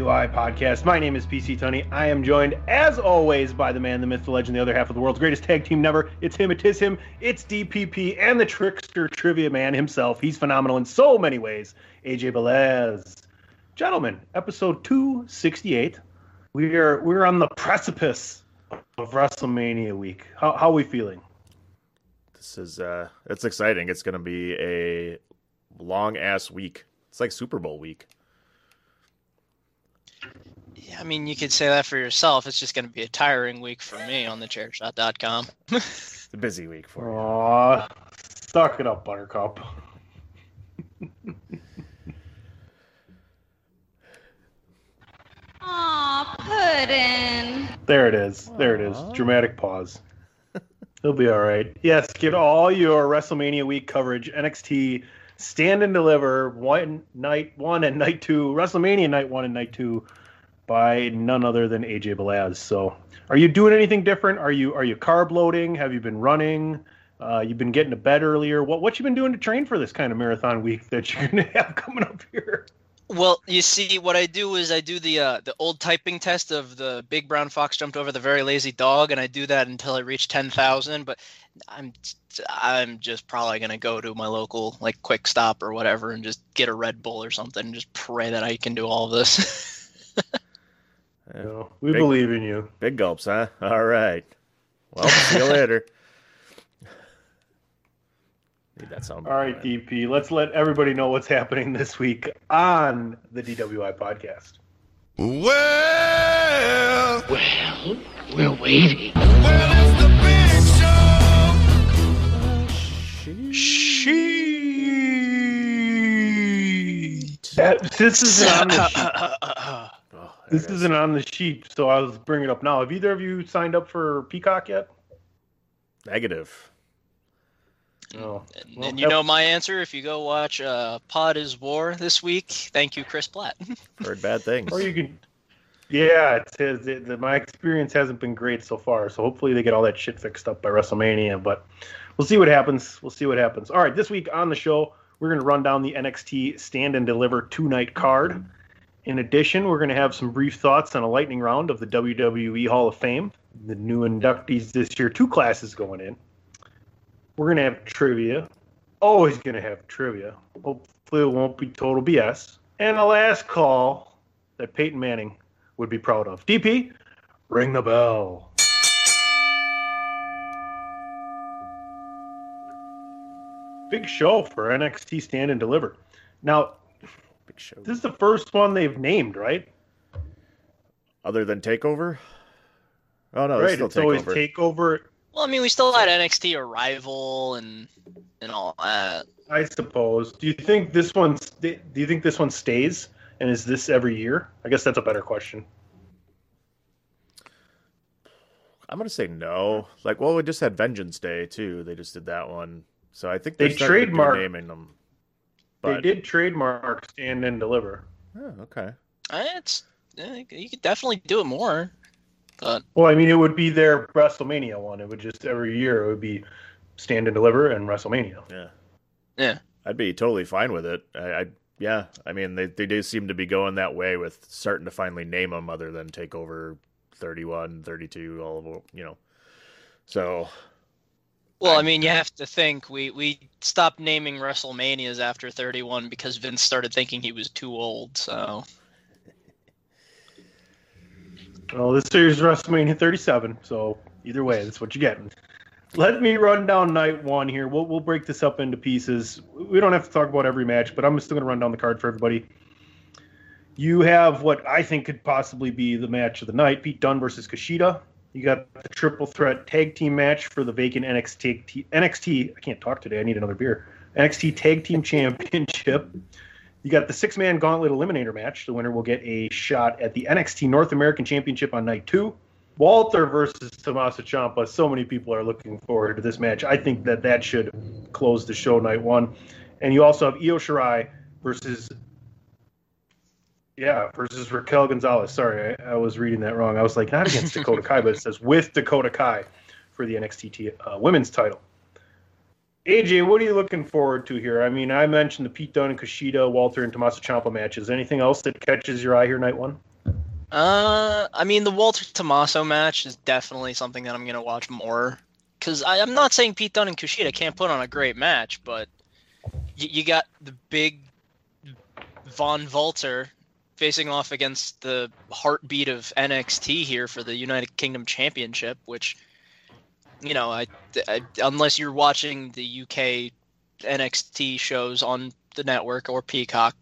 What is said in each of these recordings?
Podcast. My name is PC Tunney. I am joined, as always, by the man, the myth, the legend, the other half of the world's greatest tag team never. It's him, it is him, it's DPP, and the trickster trivia man himself. He's phenomenal in so many ways. AJ Belez. Gentlemen, episode 268. We are we're on the precipice of WrestleMania week. How, how are we feeling? This is uh it's exciting. It's gonna be a long ass week. It's like Super Bowl week. Yeah, I mean, you could say that for yourself. It's just going to be a tiring week for me on the chairshot.com. It's a busy week for you. Aw, suck it up, Buttercup. Aw, Puddin'. There it is. There it is. Dramatic pause. He'll be all right. Yes, get all your WrestleMania week coverage. NXT Stand and Deliver one night one and night two. WrestleMania night one and night two by none other than AJ Belaz. So, are you doing anything different? Are you are you carb loading? Have you been running? Uh, you've been getting to bed earlier. What what you been doing to train for this kind of marathon week that you're gonna have coming up here? well, you see, what I do is I do the uh, the old typing test of the big brown fox jumped over the very lazy dog, and I do that until I reach ten thousand. But I'm I'm just probably gonna go to my local like quick stop or whatever and just get a Red Bull or something and just pray that I can do all this. No, we Big- believe in you. Big gulps, huh? All right. Well, see you later. Need that sound. All right, DP. Let's let everybody know what's happening this week on the DWI podcast. Well, well, We're waiting. well, it's the big show. That, this isn't This it is. isn't on the sheet, so I was bringing it up now. Have either of you signed up for Peacock yet? negative. No. and, Well, and you know my answer if you go watch uh, Pod is War this week. Thank you, Chris Platt. Heard bad things. Or you can. Yeah, it says it, that my experience hasn't been great so far. So hopefully they get all that shit fixed up by WrestleMania. But we'll see what happens. We'll see what happens. All right, this week on the show, we're going to run down the NXT Stand and Deliver two night card. In addition, we're going to have some brief thoughts on a lightning round of the WWE Hall of Fame. The new inductees this year, two classes going in. We're going to have trivia. Always going to have trivia. Hopefully, it won't be total BS. And a last call that Peyton Manning would be proud of. DP, ring the bell. Big show for NXT Stand and Deliver. Now, Big show. this is the first one they've named, right? Other than Takeover. Oh no, it's right. still It's always Takeover. takeover. Well, I mean, we still had NXT Arrival and and all that. I suppose. Do you think this one? Do you think this one stays? And is this every year? I guess that's a better question. I'm gonna say no. Like, well, we just had Vengeance Day too. They just did that one, so I think They they're starting to do trademarked- naming them. They did trademark Stand and Deliver. oh, okay. Uh, It's you could definitely do it more, but Well, I mean, it would be their WrestleMania one. It would just every year it would be Stand and Deliver and WrestleMania. Yeah, yeah. I'd be totally fine with it. I, I yeah. I mean, they they do seem to be going that way with starting to finally name them other than Takeover 31, 32, all of them, you know. So Well, I mean, you have to think we we stopped naming WrestleManias after 31 because Vince started thinking he was too old. So Well, this year's WrestleMania 37, so either way, that's what you're getting. Let me run down night one here. We'll, we'll break this up into pieces. We don't have to talk about every match, but I'm still going to run down the card for everybody. You have what I think could possibly be the match of the night: Pete Dunne versus Kushida. You got the triple threat tag team match for the vacant NXT NXT. I can't talk today. I need another beer. NXT Tag Team Championship. You got the six man gauntlet eliminator match. The winner will get a shot at the NXT North American Championship on night two. Walter versus Tommaso Ciampa. So many people are looking forward to this match. I think that that should close the show night one. And you also have Io Shirai versus yeah versus Raquel Gonzalez. Sorry, I, I was reading that wrong. I was like not against Dakota Kai, but it says with Dakota Kai for the NXT uh, Women's title. AJ, what are you looking forward to here? I mean, I mentioned the Pete Dunne and Kushida, Walter and Tommaso Ciampa matches. Anything else that catches your eye here, night one? Uh, I mean, the Walter Tommaso match is definitely something that I'm gonna watch more. Cause I, I'm not saying Pete Dunne and Kushida can't put on a great match, but you, you got the big Von Walter facing off against the heartbeat of NXT here for the United Kingdom Championship, which you know, I, I unless you're watching the UK NXT shows on the network or Peacock,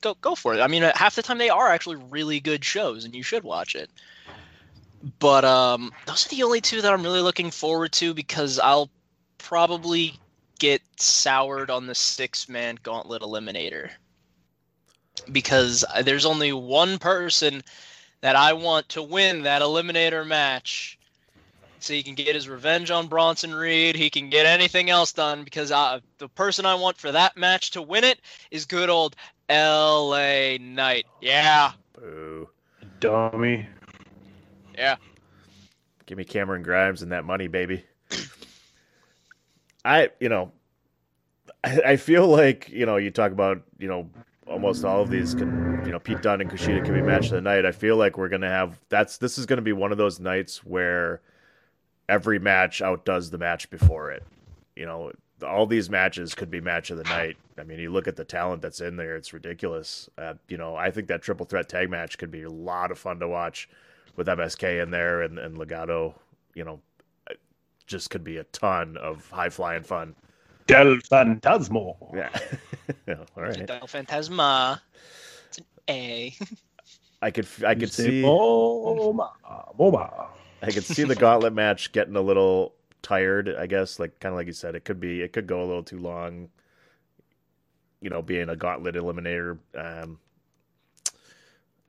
go go for it. I mean, half the time they are actually really good shows, and you should watch it. But um, those are the only two that I'm really looking forward to because I'll probably get soured on the six man gauntlet eliminator because there's only one person that I want to win that eliminator match so he can get his revenge on Bronson Reed. He can get anything else done because I, the person I want for that match to win it is good old L.A. Knight. Yeah, Boo. Dummy. yeah. Give me Cameron Grimes and that money, baby. I, you know, I, I feel like, you know, you talk about, you know, almost all of these can, you know, Pete Dunne and Kushida can be match of the night. I feel like we're to have, that's, this is to be one of those nights where every match outdoes the match before it. You know, all these matches could be match of the night. I mean, you look at the talent that's in there; it's ridiculous. Uh, you know, I think that triple threat tag match could be a lot of fun to watch with MSK in there and, and Legado. You know, just could be a ton of high flying fun. Del Fantasmo. Yeah. Yeah, all right. Del Fantasma. It's an A. I could I could see Moma. Moma. I could see the gauntlet match getting a little tired. I guess, like kind of like you said, it could be it could go a little too long. You know, being a gauntlet eliminator. Um,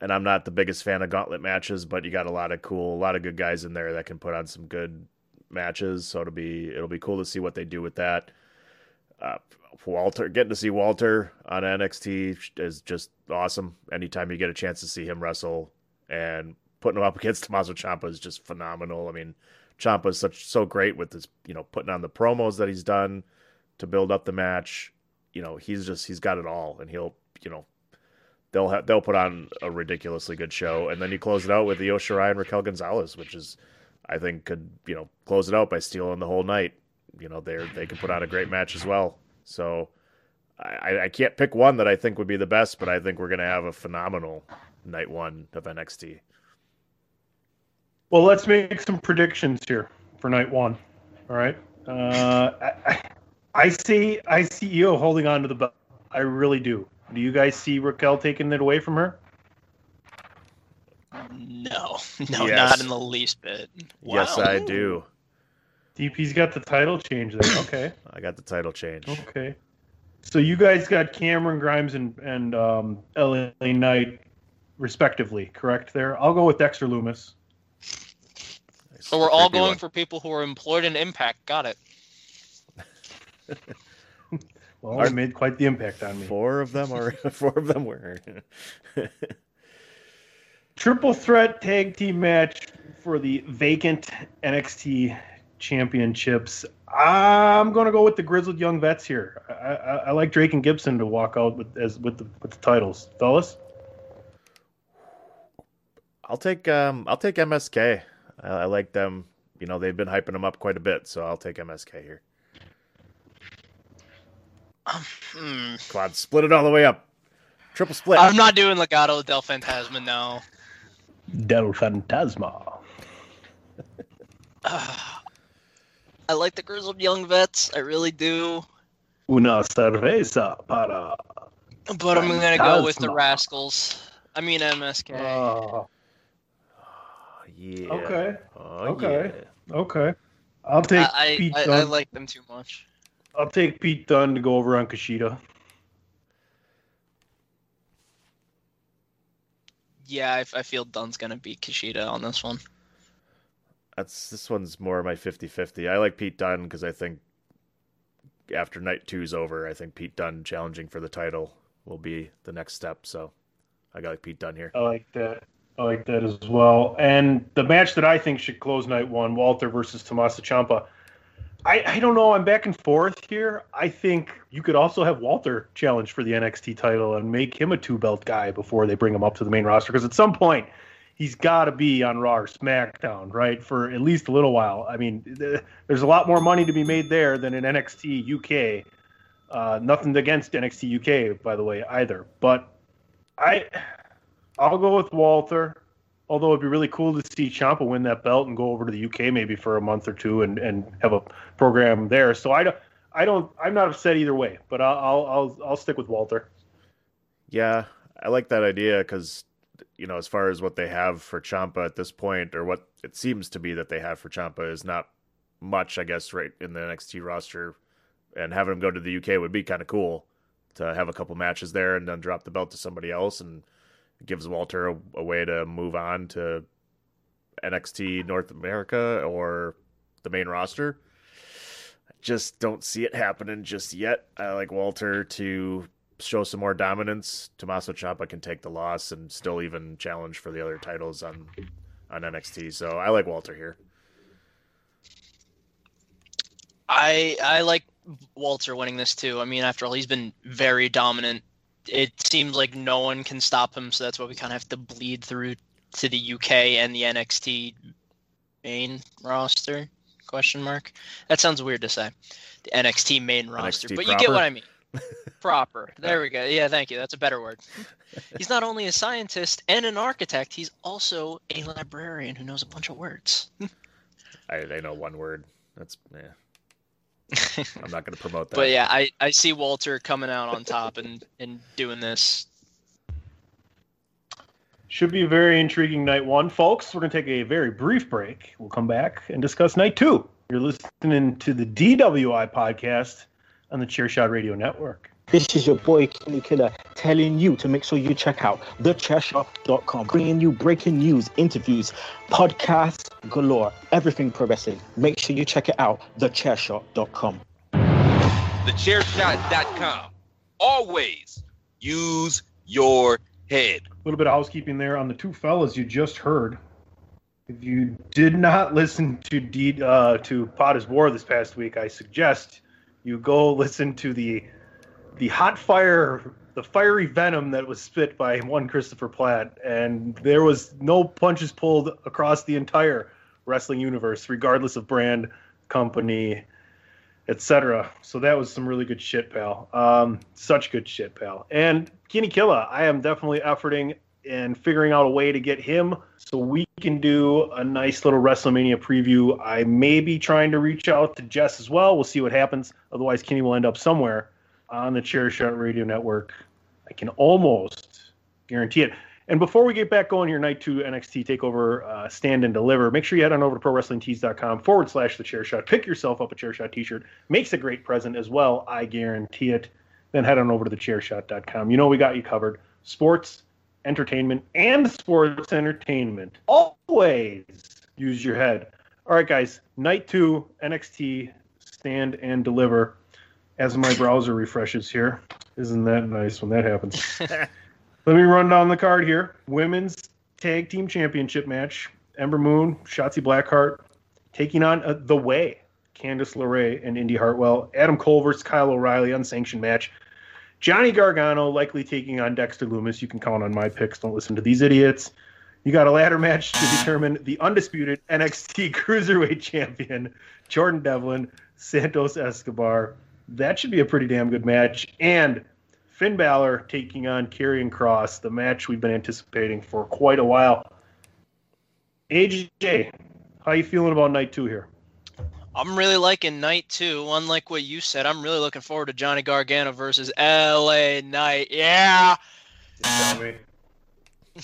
and I'm not the biggest fan of gauntlet matches, but you got a lot of cool, a lot of good guys in there that can put on some good matches. So it'll be it'll be cool to see what they do with that. Uh, Walter, getting to see Walter on NXT is just awesome. Anytime you get a chance to see him wrestle and putting him up against Tommaso Ciampa is just phenomenal. I mean, Ciampa is such so great with his, you know, putting on the promos that he's done to build up the match. You know, he's just he's got it all, and he'll, you know, they'll ha- they'll put on a ridiculously good show, and then you close it out with Io Shirai and Raquel Gonzalez, which is, I think, could you know close it out by stealing the whole night. You know, they they can put on a great match as well. So. I, I can't pick one that I think would be the best, but I think we're going to have a phenomenal night one of NXT. Well, let's make some predictions here for night one. All right. Uh, I, I, I see. I see Io holding on to the belt. I really do. Do you guys see Raquel taking it away from her? No, no, Yes. not in the least bit. Yes, I do. DP's got the title change there. Okay. I got the title change. Okay. So you guys got Cameron Grimes and and um, LA Knight, respectively, correct? There. I'll go with Dexter Lumis. So we're all going for people who are employed in Impact. Got it. Well, Are- it made quite the impact on me. Four of them are four of them were. Triple threat tag team match for the vacant NXT championships. I'm going to go with the grizzled young vets here. I, I, I like Drake and Gibson to walk out with as with the with the titles, fellas. I'll take um I'll take MSK. I, I like them. You know they've been hyping them up quite a bit, so I'll take MSK here. Hmm. Come on, split it all the way up. Triple split. I'm not doing Legado del Fantasma. No. Del Fantasma. I like the grizzled young vets. I really do. Una cerveza para. But I'm gonna go with the Rascals. I mean MSK. Oh, Yeah. okay, Oh, Okay. yeah. okay. I'll take I, Pete I, I, Dunne. I like them too much. I'll take Pete Dunne to go over on Kushida. Yeah, I, I feel Dunn's gonna beat Kushida on this one. That's this one's more of my 50-50. I like Pete Dunne because I think after night two's over, I think Pete Dunne challenging for the title will be the next step. So I got like Pete Dunne here. I like that. I like that as well. And the match that I think should close night one, Walter versus Tommaso Ciampa. I, I don't know. I'm back and forth here. I think you could also have Walter challenge for the NXT title and make him a two belt guy before they bring him up to the main roster. Because at some point, he's got to be on Raw or SmackDown, right? For at least a little while. I mean, th- there's a lot more money to be made there than in NXT UK. Uh, nothing against NXT UK, by the way, either. But I, I'll go with Walter. Although it'd be really cool to see Ciampa win that belt and go over to the UK maybe for a month or two and, and have a program there. So I don't, I don't, I'm not upset either way. But I'll, I'll, I'll, I'll stick with Walter. Yeah, I like that idea because, you know, as far as what they have for Ciampa at this point, or what it seems to be that they have for Ciampa, is not much, I guess, right in the NXT roster. And having him go to the UK would be kind of cool to have a couple matches there and then drop the belt to somebody else. And gives Walter a, a way to move on to NXT North America or the main roster. I just don't see it happening just yet. I like Walter to show some more dominance. Tommaso Ciampa can take the loss and still even challenge for the other titles on on NXT. So I like Walter here. I I like Walter winning this too. I mean, after all, he's been very dominant. It seems like no one can stop him, so that's why we kind of have to bleed through to the UK and the NXT main roster? Question mark. That sounds weird to say. The NXT main roster, NXT but you get what I mean. Proper. There we go. Yeah, thank you. That's a better word. He's not only a scientist and an architect, he's also a librarian who knows a bunch of words. I they know one word. That's yeah. I'm not going to promote that. But yeah, I, I see Walter coming out on top and, and doing this. Should be a very intriguing night one, folks. We're going to take a very brief break. We'll come back and discuss night two. You're listening to the DWI podcast on the Chairshot Radio Network. This is your boy Kenny Killer telling you to make sure you check out thechairshot.com, bringing you breaking news, interviews, podcasts galore, everything pro wrestling. Make sure you check it out, thechairshot.com. Thechairshot.com. Always use your head. A little bit of housekeeping there on the two fellas you just heard. If you did not listen to D, uh, to Pot is War this past week, I suggest you go listen to the the hot fire, the fiery venom that was spit by one Christopher Platt, and there was no punches pulled across the entire wrestling universe, regardless of brand, company, etc. So that was some really good shit, pal. Um, such good shit, pal. And Kenny Killa, I am definitely efforting and figuring out a way to get him so we can do a nice little WrestleMania preview. I may be trying to reach out to Jess as well. We'll see what happens. Otherwise, Kenny will end up somewhere on the Chair Shot Radio Network. I can almost guarantee it. And before we get back going here, night two NXT Takeover uh, Stand and Deliver, make sure you head on over to ProWrestlingTees.com forward slash the Chair Shot. Pick yourself up a Chair Shot t-shirt. Makes a great present as well. I guarantee it. Then head on over to thechairshot.com. You know we got you covered. Sports, entertainment, and sports entertainment. Always use your head. All right, guys. Night two NXT Stand and Deliver. As my browser refreshes here, isn't that nice when that happens? Let me run down the card here. Women's Tag Team Championship match. Ember Moon, Shotzi Blackheart taking on uh, The Way. Candice LeRae and Indi Hartwell. Adam Cole versus Kyle O'Reilly, unsanctioned match. Johnny Gargano likely taking on Dexter Lumis. You can count on my picks. Don't listen to these idiots. You got a ladder match to determine the undisputed NXT Cruiserweight Champion, Jordan Devlin, Santos Escobar. That should be a pretty damn good match. And Finn Balor taking on Karrion Kross, the match we've been anticipating for quite a while. AJ, how you feeling about night two here? I'm really liking night two. Unlike what you said, I'm really looking forward to Johnny Gargano versus LA Knight. Yeah. Tell me.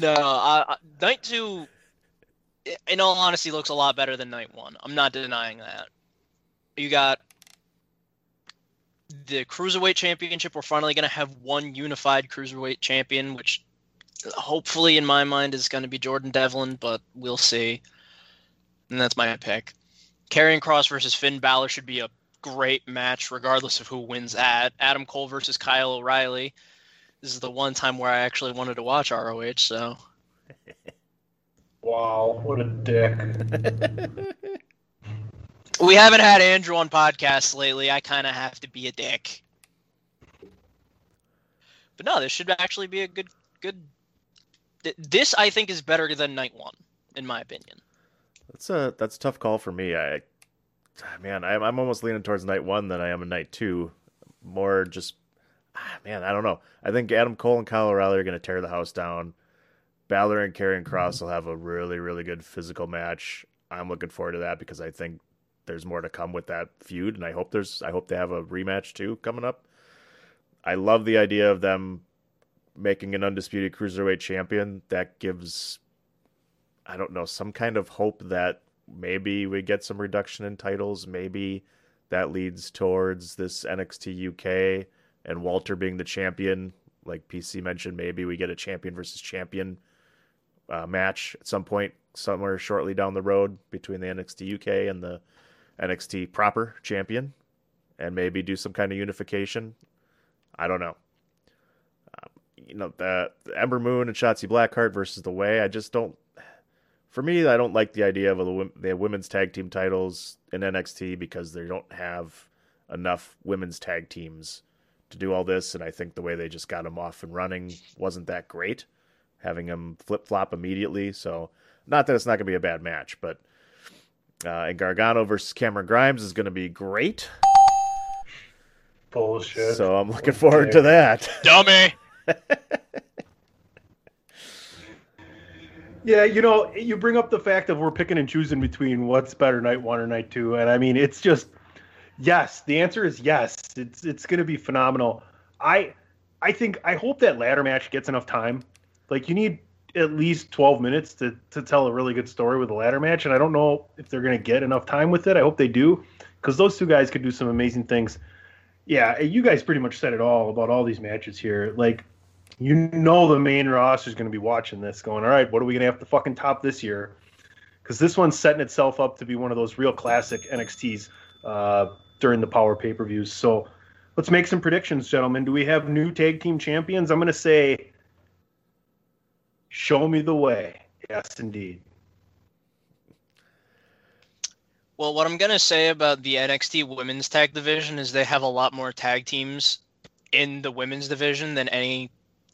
no, I, I- night two, in all honesty, looks a lot better than night one. I'm not denying that. You got the cruiserweight championship. We're finally going to have one unified cruiserweight champion, which hopefully, in my mind, is going to be Jordan Devlin, but we'll see. And that's my pick. Karrion Kross versus Finn Balor should be a great match, regardless of who wins that. Adam Cole versus Kyle O'Reilly. This is the one time where I actually wanted to watch ROH, so Wow, what a dick. we haven't had Andrew on podcasts lately. I kind of have to be a dick. But no, this should actually be a good good this I think is better than night 1 in my opinion. That's a that's a tough call for me. I man, I'm I'm almost leaning towards night one than I am in night two. More just ah, man, I don't know. I think Adam Cole and Kyle O'Reilly are going to tear the house down. Balor and Karrion Kross will have a really really good physical match. I'm looking forward to that because I think there's more to come with that feud, and I hope there's I hope they have a rematch too coming up. I love the idea of them making an undisputed cruiserweight champion. That gives I don't know, some kind of hope that maybe we get some reduction in titles. Maybe that leads towards this NXT UK and Walter being the champion. Like PC mentioned, maybe we get a champion versus champion uh, match at some point, somewhere shortly down the road between the NXT UK and the NXT proper champion, and maybe do some kind of unification. I don't know. Um, you know, the, the Ember Moon and Shotzi Blackheart versus the Way. I just don't for me, I don't like the idea of the, wom- the women's tag team titles in NXT because they don't have enough women's tag teams to do all this. And I think the way they just got them off and running wasn't that great, having them flip flop immediately. So, not that it's not going to be a bad match, but uh, and Gargano versus Cameron Grimes is going to be great. Bullshit. So I'm looking forward to that. Dummy. Yeah, you know, you bring up the fact that we're picking and choosing between what's better, night one or night two, and I mean, it's just yes. The answer is yes. It's it's going to be phenomenal. I I think I hope that ladder match gets enough time. Like you need at least twelve minutes to to tell a really good story with a ladder match, and I don't know if they're going to get enough time with it. I hope they do, because those two guys could do some amazing things. Yeah, you guys pretty much said it all about all these matches here. Like you know the main roster is going to be watching this going all right what are we going to have to fucking top this year? Because this one's setting itself up to be one of those real classic nxts uh, during the power pay-per-views. So let's make some predictions gentlemen. Do we have new tag team champions? I'm going to say show me the way. Yes indeed. Well, what I'm gonna say about the NXT Women's Tag Division is they have a lot more tag teams in the women's division than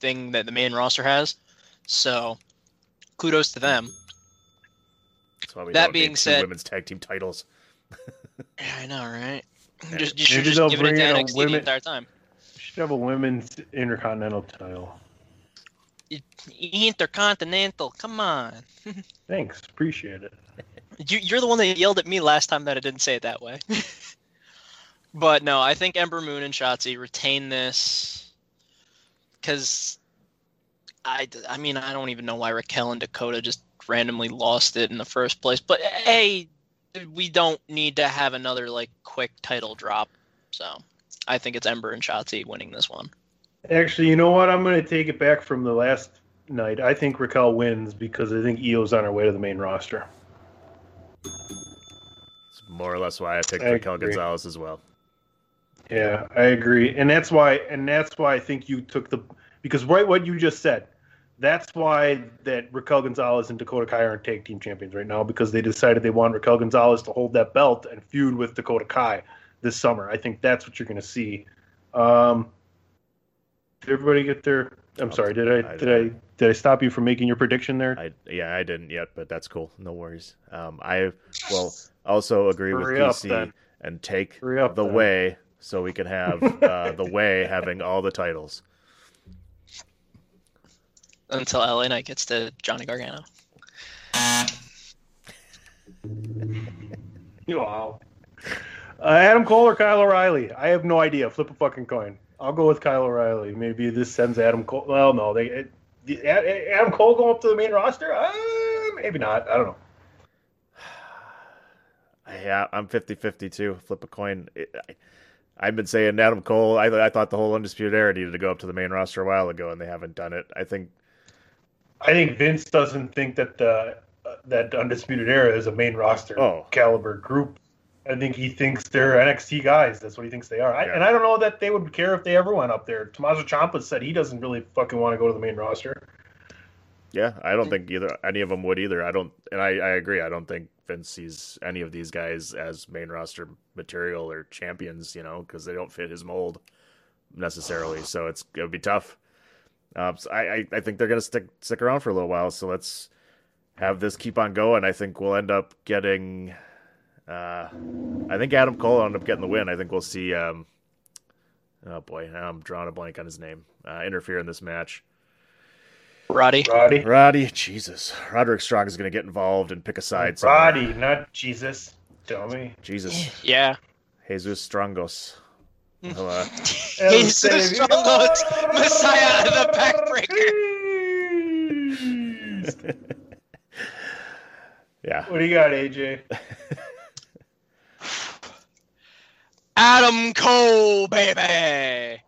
anything that the main roster has. So, kudos to them. That's why we That don't being need two said- women's tag team titles. Yeah, I know, right? Yeah. Just, you should Maybe just they'll give it to bring in a NXT the women- entire time. should have a women's intercontinental title Intercontinental, come on. thanks appreciate it You, you're the one that yelled at me last time that I didn't say it that way. but no, I think Ember Moon and Shotzi retain this because I, I mean, I don't even know why Raquel and Dakota just randomly lost it in the first place. But hey, we don't need to have another like quick title drop. So I think it's Ember and Shotzi winning this one. Actually, you know what? I'm going to take it back from the last night. I think Raquel wins because I think Io's on her way to the main roster. It's more or less why I picked I Raquel agree. Gonzalez as well. Yeah, I agree, and that's why, and that's why I think you took the because right what you just said. That's why that Raquel Gonzalez and Dakota Kai aren't tag team champions right now because they decided they want Raquel Gonzalez to hold that belt and feud with Dakota Kai this summer. I think that's what you're going to see. Um, did everybody get their? I'm sorry. Did I I- did I did I stop you from making your prediction there? I yeah, I didn't yet, but that's cool. No worries. Um, I will also agree with Hurry up, PC then. and take the then. way so we can have uh, the way having all the titles. Until LA Knight gets to Johnny Gargano. Wow. Uh, Adam Cole or Kyle O'Reilly? I have no idea. Flip a fucking coin. I'll go with Kyle O'Reilly. Maybe this sends Adam Cole. Well, no, they it, the, Adam Cole going up to the main roster. Uh, maybe not. I don't know. Yeah, I'm 50-50 too. Flip a coin. It, I, I've been saying Adam Cole. I, I thought the whole Undisputed Era needed to go up to the main roster a while ago, and they haven't done it. I think I think Vince doesn't think that the that Undisputed Era is a main roster Oh. caliber group. I think he thinks they're NXT guys. That's what he thinks they are. I, Yeah. And I don't know that they would care if they ever went up there. Tommaso Ciampa said he doesn't really fucking want to go to the main roster. Yeah, I don't think either any of them would either. I don't, and I, I agree. I don't think Vince sees any of these guys as main roster material or champions, you know, because they don't fit his mold necessarily. So it's it would be tough. Um, so I, I I think they're gonna stick stick around for a little while. So let's have this keep on going. I think we'll end up getting. Uh, I think Adam Cole will end up getting the win. I think we'll see. Um, oh boy, I'm drawing a blank on his name. Uh, interfere in this match. Roddy. Roddy. Roddy, Jesus, Roderick Strong is going to get involved and pick a side. somewhere. Roddy, not Jesus. Dummy. Jesus, Yeah. Jesus Strongos. Well, uh, Jesus Strongos, Messiah, the backbreaker. yeah, What do you got, AJ? Adam Cole, baby.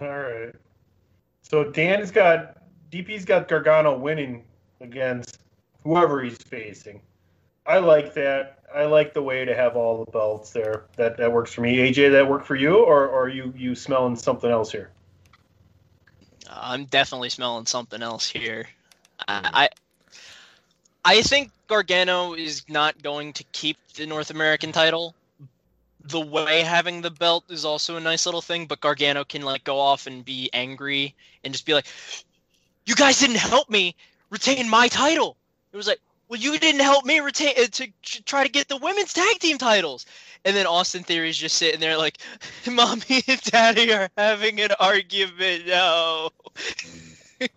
All right. So Dan's got DP's got Gargano winning against whoever he's facing. I like that. I like the way to have all the belts there. That that works for me. AJ, that work for you, or, or are you you smelling something else here? I'm definitely smelling something else here. I, hmm. I I think Gargano is not going to keep the North American title. The way having the belt is also a nice little thing, but Gargano can like go off and be angry and just be like, "You guys didn't help me retain my title." It was like, "Well, you didn't help me retain uh, to tr- try to get the women's tag team titles." And then Austin Theory's just sitting there like, "Mommy and Daddy are having an argument now."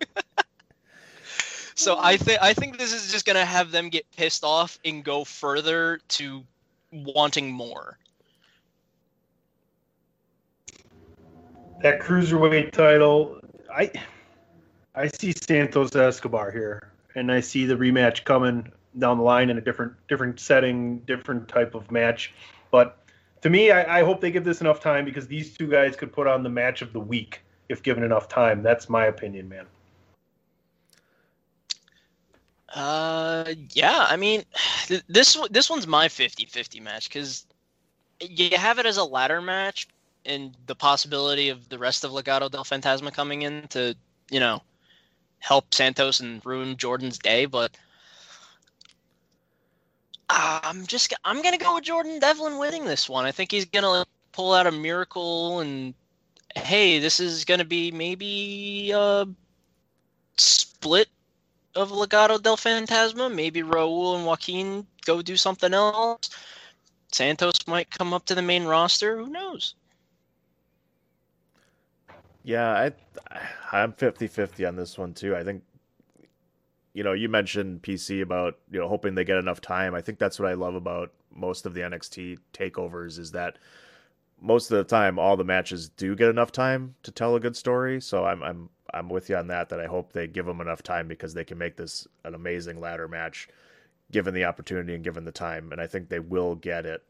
so I think I think this is just gonna have them get pissed off and go further to wanting more. That cruiserweight title, I I see Santos Escobar here, and I see the rematch coming down the line in a different different setting, different type of match. But to me, I, I hope they give this enough time because these two guys could put on the match of the week if given enough time. That's my opinion, man. Uh, yeah. I mean, th- this this one's my 50-50 match because you have it as a ladder match and the possibility of the rest of Legado del Fantasma coming in to you know help Santos and ruin Jordan's day, but. I'm just I'm gonna go with Jordan Devlin winning this one. I think he's gonna pull out a miracle and hey, this is gonna be maybe a split of Legado del Fantasma. Maybe Raul and Joaquin go do something else. Santos might come up to the main roster. Who knows? Yeah, I I'm 50-50 on this one too. I think you know, you mentioned PC about, you know, hoping they get enough time. I think that's what I love about most of the NXT takeovers is that most of the time all the matches do get enough time to tell a good story. So I'm I'm I'm with you on that that I hope they give them enough time because they can make this an amazing ladder match given the opportunity and given the time and I think they will get it.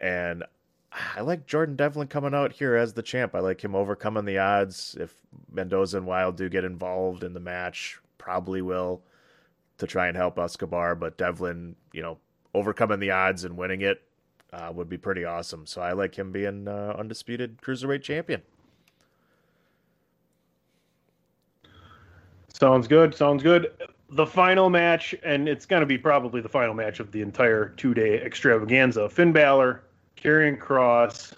And I like Jordan Devlin coming out here as the champ. I like him overcoming the odds. If Mendoza and Wilde do get involved in the match, probably will to try and help Escobar. But Devlin, you know, overcoming the odds and winning it uh, would be pretty awesome. So I like him being uh, undisputed cruiserweight champion. Sounds good. Sounds good. The final match, and it's going to be probably the final match of the entire two day extravaganza. Finn Balor, Karrion Kross.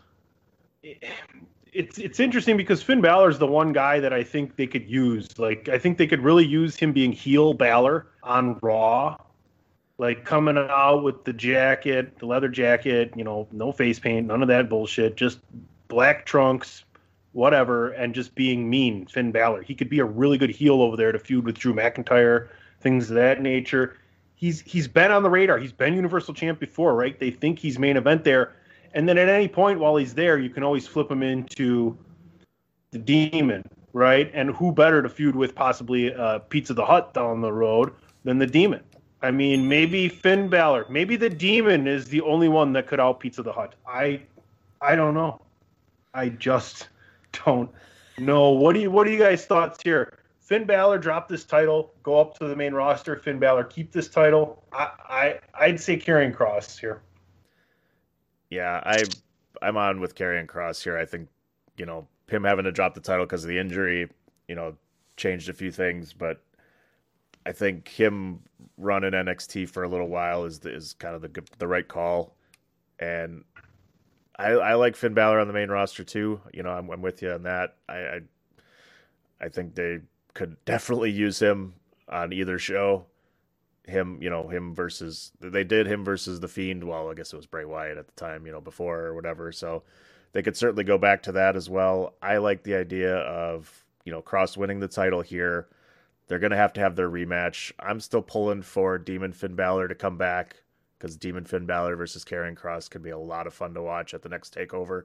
It's it's interesting because Finn Balor is the one guy that I think they could use. Like I think they could really use him being heel Balor on Raw, like coming out with the jacket, the leather jacket. You know, no face paint, none of that bullshit. Just black trunks, whatever, and just being mean, Finn Balor. He could be a really good heel over there to feud with Drew McIntyre, things of that nature. He's he's been on the radar. He's been Universal Champ before, right? They think he's main event there, And then at any point while he's there, you can always flip him into the demon, right? And who better to feud with possibly uh, Pizza the Hut down the road than the demon? I mean, maybe Finn Balor, maybe the demon is the only one that could out Pizza the Hut. I, I don't know. I just don't know. What do you What are you guys' thoughts here? Finn Balor drop this title, go up to the main roster. Finn Balor keep this title. I, I I'd say Karrion Kross here. Yeah, I I'm on with Karrion Kross here. I think you know him having to drop the title because of the injury, you know, changed a few things, but I think him running NXT for a little while is is kind of the the right call, and I I like Finn Balor on the main roster too. You know, I'm I'm with you on that. I I, I think they could definitely use him on either show. Him, you know, him versus they did him versus the Fiend. Well, I guess it was Bray Wyatt at the time, you know, before or whatever. So they could certainly go back to that as well. I like the idea of you know Kross winning the title here. They're gonna have to have their rematch. I'm still pulling for Demon Finn Balor to come back because Demon Finn Balor versus Karrion Kross could be a lot of fun to watch at the next Takeover.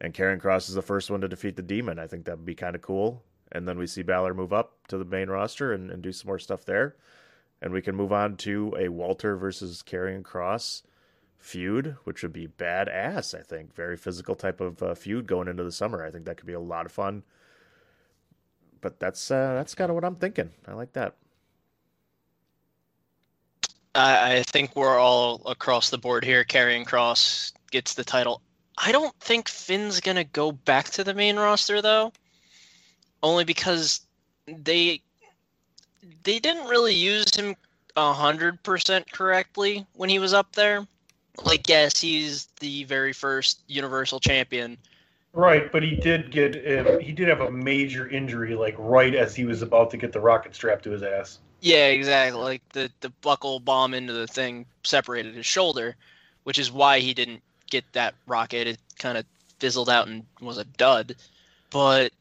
And Karrion Kross is the first one to defeat the Demon. I think that would be kind of cool. And then we see Balor move up to the main roster and, and do some more stuff there. And we can move on to a Walter versus Karrion Kross feud, which would be badass. I think very physical type of uh, feud going into the summer. I think that could be a lot of fun. But that's uh, that's kind of what I'm thinking. I like that. I, I think we're all across the board here. Karrion Kross gets the title. I don't think Finn's gonna go back to the main roster though, only because they they didn't really use him a hundred percent correctly when he was up there. Like, yes, he's the very first Universal Champion. Right, but he did get he did have a major injury like right as he was about to get the rocket strapped to his ass. Yeah, exactly. Like the the buckle bomb into the thing separated his shoulder, which is why he didn't get that rocket. It kind of fizzled out and was a dud. But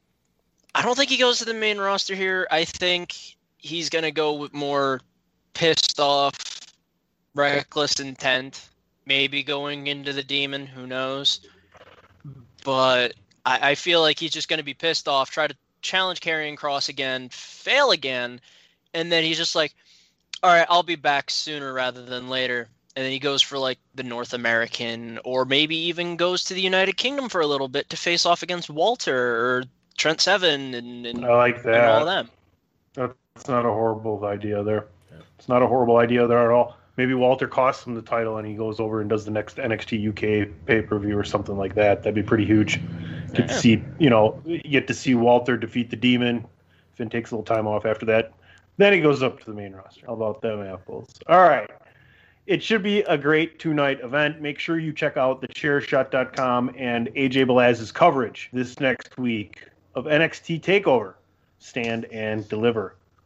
I don't think he goes to the main roster here. I think he's gonna go with more pissed off, reckless intent. Maybe going into the demon. Who knows? But I, I feel like he's just gonna be pissed off. Try to challenge Karrion Kross again, fail again, and then he's just like, "All right, I'll be back sooner rather than later." And then he goes for like the North American, or maybe even goes to the United Kingdom for a little bit to face off against Walter or Trent Seven and, and, I like and all of that. them. That's not a horrible idea there. It's not a horrible idea there at all. Maybe Walter costs him the title and he goes over and does the next NXT UK pay per view or something like that. That'd be pretty huge. Get to see, you know, get to see Walter defeat the Demon. Finn takes a little time off after that. Then he goes up to the main roster. How about them apples? All right. It should be a great two night event. Make sure you check out thechairshot.com and AJ Belaz's coverage this next week of NXT TakeOver. Stand and deliver.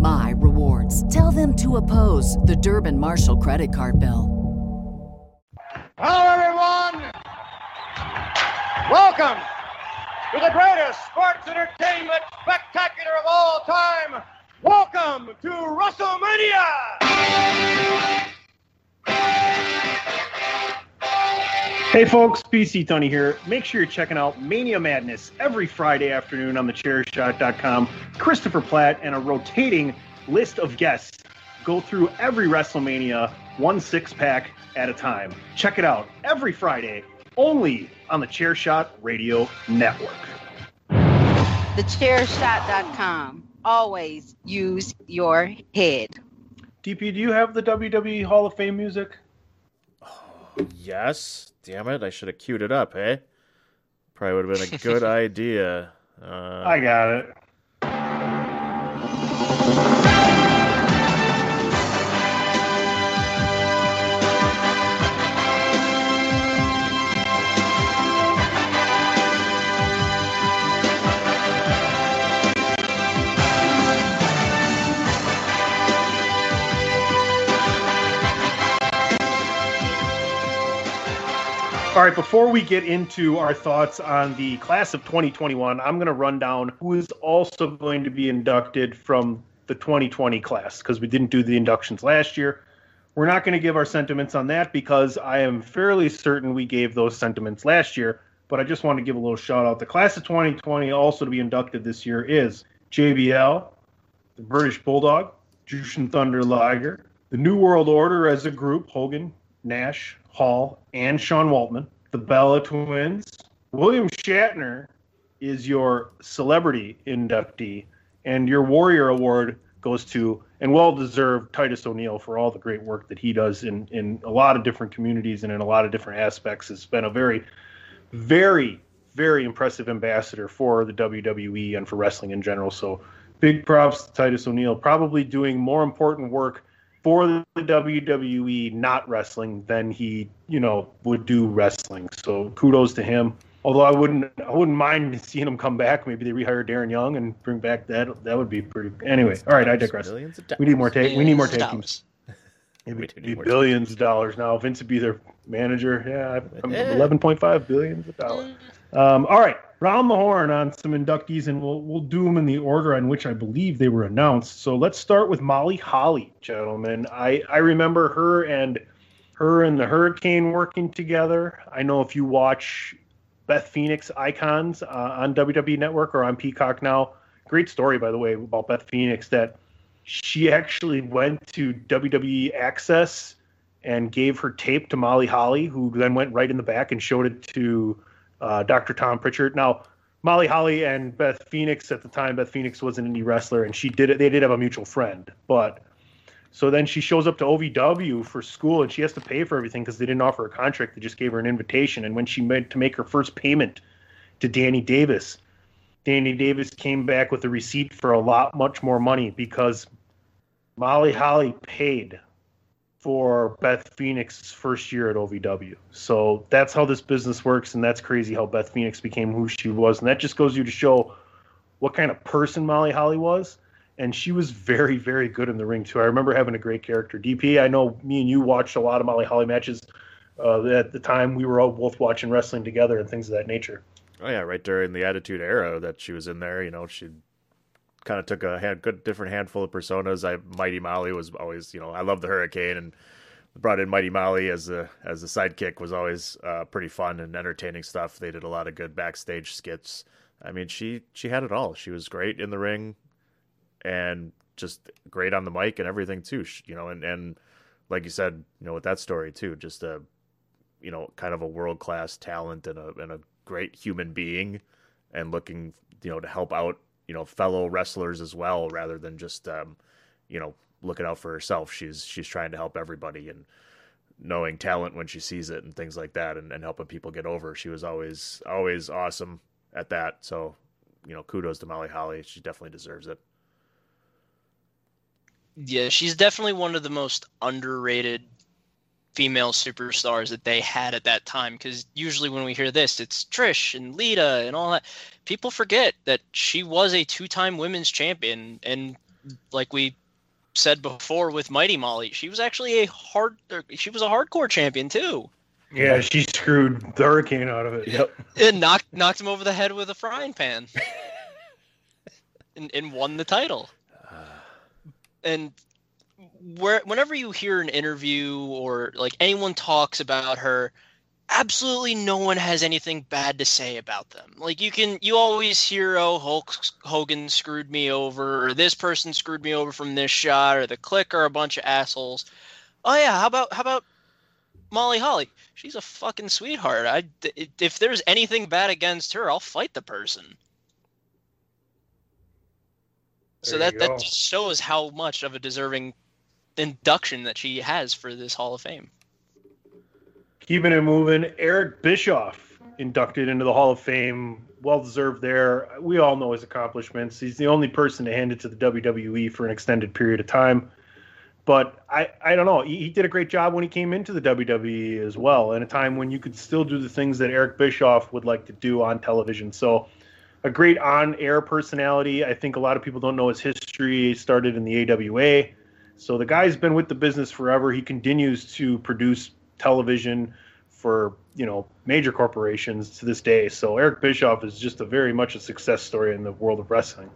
my rewards. Tell them to oppose the Durbin Marshall credit card bill. Hello, everyone. Welcome to the greatest sports entertainment spectacular of all time. Welcome to WrestleMania. Hey folks, PC Tunney here. Make sure you're checking out Mania Madness every Friday afternoon on thechairshot.com. Christopher Platt and a rotating list of guests go through every WrestleMania one six pack at a time. Check it out every Friday only on the Chairshot Radio Network. TheChairShot.com. Always use your head. DP, do you have the WWE Hall of Fame music? Yes. Damn it. I should have queued it up, hey? Probably would have been a good idea. Uh, I got it. All right, before we get into our thoughts on the class of 2021, I'm going to run down who is also going to be inducted from the 2020 class because we didn't do the inductions last year. We're not going to give our sentiments on that because I am fairly certain we gave those sentiments last year. But I just want to give a little shout out. The class of 2020 also to be inducted this year is JBL, the British Bulldog, Jushin Thunder Liger, the New World Order as a group, Hogan, Nash, Hall, and Sean Waltman, the Bella Twins. William Shatner is your celebrity inductee, and your Warrior Award goes to, and well deserved, Titus O'Neil for all the great work that he does in, in a lot of different communities and in a lot of different aspects. It's been a very, very, very impressive ambassador for the WWE and for wrestling in general. So big props to Titus O'Neil, probably doing more important work for the WWE not wrestling than he, you know, would do wrestling. So kudos to him. Although I wouldn't, I wouldn't mind seeing him come back. Maybe they rehire Darren Young and bring back that. That would be pretty. Anyway, all right, I digress. Millions We need more take. We need more Millions take of teams. It'd be billions of dollars now. Vince would be their manager. Yeah, I'm Eh. 11.5 billions of dollars. Um, all right, round the horn on some inductees, and we'll we'll do them in the order in which I believe they were announced. So let's start with Molly Holly, gentlemen. I I remember her and her and the Hurricane working together. I know if you watch Beth Phoenix Icons uh, on WWE Network or on Peacock now, great story by the way about Beth Phoenix that she actually went to WWE Access and gave her tape to Molly Holly, who then went right in the back and showed it to uh, Dr. Tom Pritchard. Now, Molly Holly and Beth Phoenix at the time, Beth Phoenix was an indie wrestler, and she did it. They did have a mutual friend, but so then she shows up to OVW for school, and she has to pay for everything because they didn't offer a contract. They just gave her an invitation. And when she went to make her first payment to Danny Davis, Danny Davis came back with a receipt for a lot much more money because Molly Holly paid for Beth Phoenix's first year at OVW. So that's how this business works, and that's crazy how Beth Phoenix became who she was. And that just goes you to show what kind of person Molly Holly was. And she was very, very good in the ring too. I remember having a great character. DP, I know me and you watched a lot of Molly Holly matches uh, at the time. We were all both watching wrestling together and things of that nature. Oh yeah, right during the Attitude Era that she was in there. You know, she kind of took a hand, good different handful of personas. I Mighty Molly was always, you know, I love the Hurricane and brought in Mighty Molly as a as a sidekick was always uh, pretty fun and entertaining stuff. They did a lot of good backstage skits. I mean, she she had it all. She was great in the ring, and just great on the mic and everything too. She- You know, and and like you said, you know, with that story too, just a you know, kind of a world class talent and a and a great human being, and looking you know to help out you know fellow wrestlers as well, rather than just um, you know looking out for herself. She's she's trying to help everybody and knowing talent when she sees it and things like that, and, and helping people get over. She was always always awesome at that. So you know, kudos to Molly Holly. She definitely deserves it. Yeah, she's definitely one of the most underrated female superstars that they had at that time because usually when we hear this it's Trish and Lita and all that people forget that she was a two-time women's champion. And like we said before with Mighty Molly she was actually a hard er, she was a hardcore champion too. Yeah, she screwed the Hurricane out of it. Yep. and knocked knocked him over the head with a frying pan. And, and won the title. And where whenever you hear an interview or like anyone talks about her absolutely no one has anything bad to say about them. Like you can you always hear oh hulk hogan screwed me over or this person screwed me over from this shot or the Kliq are a bunch of assholes. Oh yeah how about how about molly holly? She's a fucking sweetheart. I if there's anything bad against her i'll fight the person. So There that that go. just shows how much of a deserving induction that she has for this Hall of Fame. Keeping it moving, Eric Bischoff inducted into the Hall of Fame. Well deserved there. We all know his accomplishments. He's the only person to hand it to the WWE for an extended period of time. But I, I don't know. He, he did a great job when he came into the WWE as well, in a time when you could still do the things that Eric Bischoff would like to do on television. So, a great on-air personality. I think a lot of people don't know his history. He started in the AWA. So the guy's been with the business forever. He continues to produce television for you know major corporations to this day. So Eric Bischoff is just a very much a success story in the world of wrestling.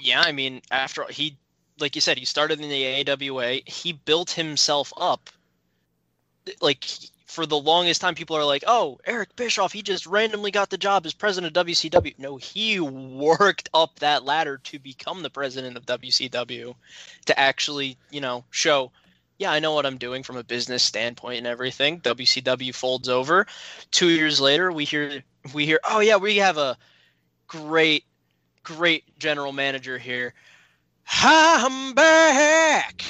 Yeah, I mean, after he, like you said, he started in the AWA. He built himself up. Like for the longest time, people are like, "Oh, Eric Bischoff, he just randomly got the job as president of WCW." No, he worked up that ladder to become the president of WCW, to actually, you know, show, yeah, I know what I'm doing from a business standpoint and everything. WCW folds over. Two years later, we hear, we hear, oh yeah, we have a great, great general manager here. I'm back.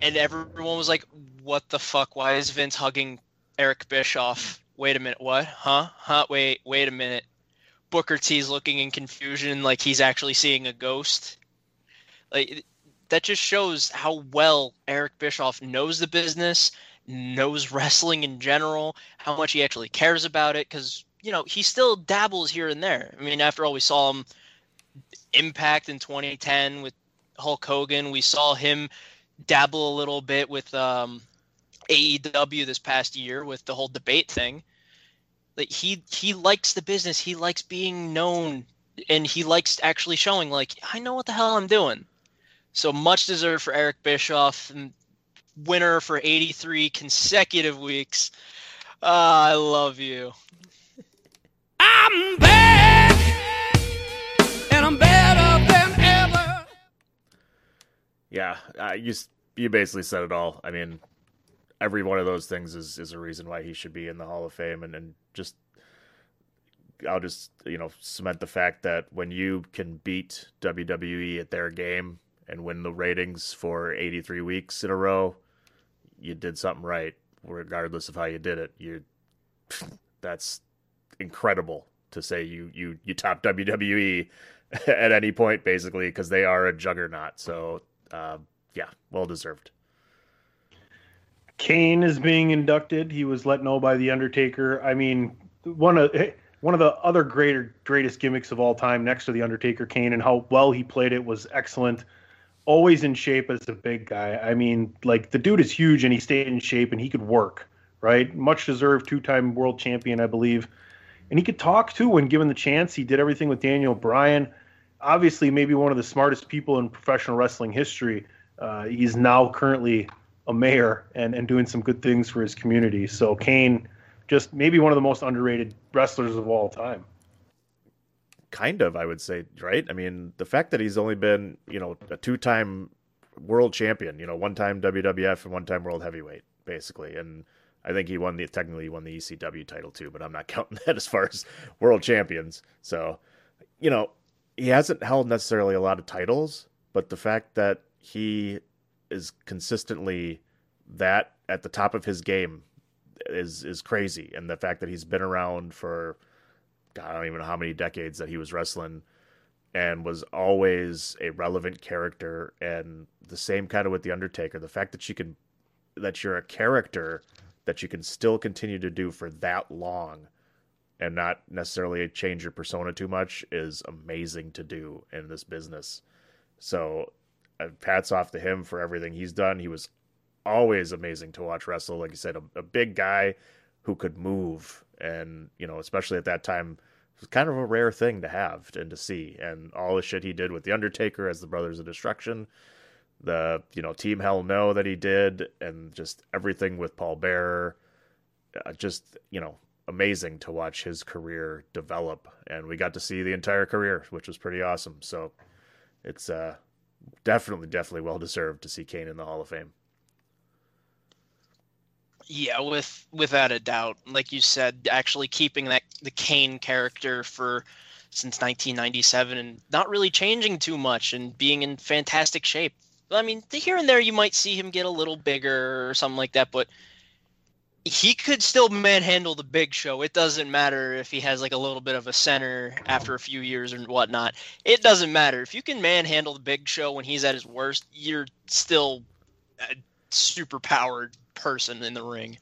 And everyone was like, what the fuck? Why is Vince hugging Eric Bischoff? Wait a minute, what? Huh? Huh? Wait, wait a minute. Booker T's looking in confusion like he's actually seeing a ghost. Like that just shows how well Eric Bischoff knows the business, knows wrestling in general, how much he actually cares about it cuz you know, he still dabbles here and there. I mean, after all we saw him Impact in 2010 with Hulk Hogan, we saw him dabble a little bit with um, AEW this past year with the whole debate thing. Like he he likes the business, he likes being known, and he likes actually showing like I know what the hell I'm doing. So much deserved for Eric Bischoff, winner for 83 consecutive weeks. Uh, I love you. I'm back, Yeah, uh, you you basically said it all. I mean, every one of those things is is a reason why he should be in the Hall of Fame, and and just I'll just you know cement the fact that when you can beat WWE at their game and win the ratings for 83 weeks in a row, you did something right, regardless of how you did it. You that's incredible to say you you you top WWE at any point basically because they are a juggernaut. So uh, yeah, well deserved. Kane is being inducted. He was let know by the Undertaker. I mean, one of one of the other greater greatest gimmicks of all time, next to the Undertaker, Kane, and how well he played it was excellent. Always in shape as a big guy. I mean, like the dude is huge and he stayed in shape and he could work. Right, much deserved two-time world champion, I believe, and he could talk too when given the chance. He did everything with Daniel Bryan. Obviously, maybe one of the smartest people in professional wrestling history. Uh, he's now currently a mayor and, and doing some good things for his community. So Kane, just maybe one of the most underrated wrestlers of all time. Kind of, I would say, right? I mean, the fact that he's only been, you know, a two-time world champion, you know, one-time WWF and one-time world heavyweight, basically, and I think he won the technically he won the ECW title too, but I'm not counting that as far as world champions. So, you know, he hasn't held necessarily a lot of titles, but the fact that he is consistently that at the top of his game is is crazy, and the fact that he's been around for God, I don't even know how many decades that he was wrestling and was always a relevant character and the same kind of with the Undertaker. The fact that you can that you're a character that you can still continue to do for that long and not necessarily change your persona too much is amazing to do in this business. So, uh, hats off to him for everything he's done. He was always amazing to watch wrestle. Like you said, a, a big guy who could move, and you know, especially at that time, it was kind of a rare thing to have and to see. And all the shit he did with the Undertaker as the Brothers of Destruction, the you know Team Hell No that he did, and just everything with Paul Bearer, uh, just you know amazing to watch his career develop, and we got to see the entire career, which was pretty awesome. So it's uh, definitely definitely well deserved to see Kane in the Hall of Fame. Yeah, with without a doubt. Like you said, actually keeping that the Kane character for since 1997 and not really changing too much and being in fantastic shape. I mean, here and there you might see him get a little bigger or something like that, but he could still manhandle the big show. It doesn't matter if he has like a little bit of a center after a few years or whatnot. It doesn't matter. If you can manhandle the big show when he's at his worst, you're still a super powered person in the ring.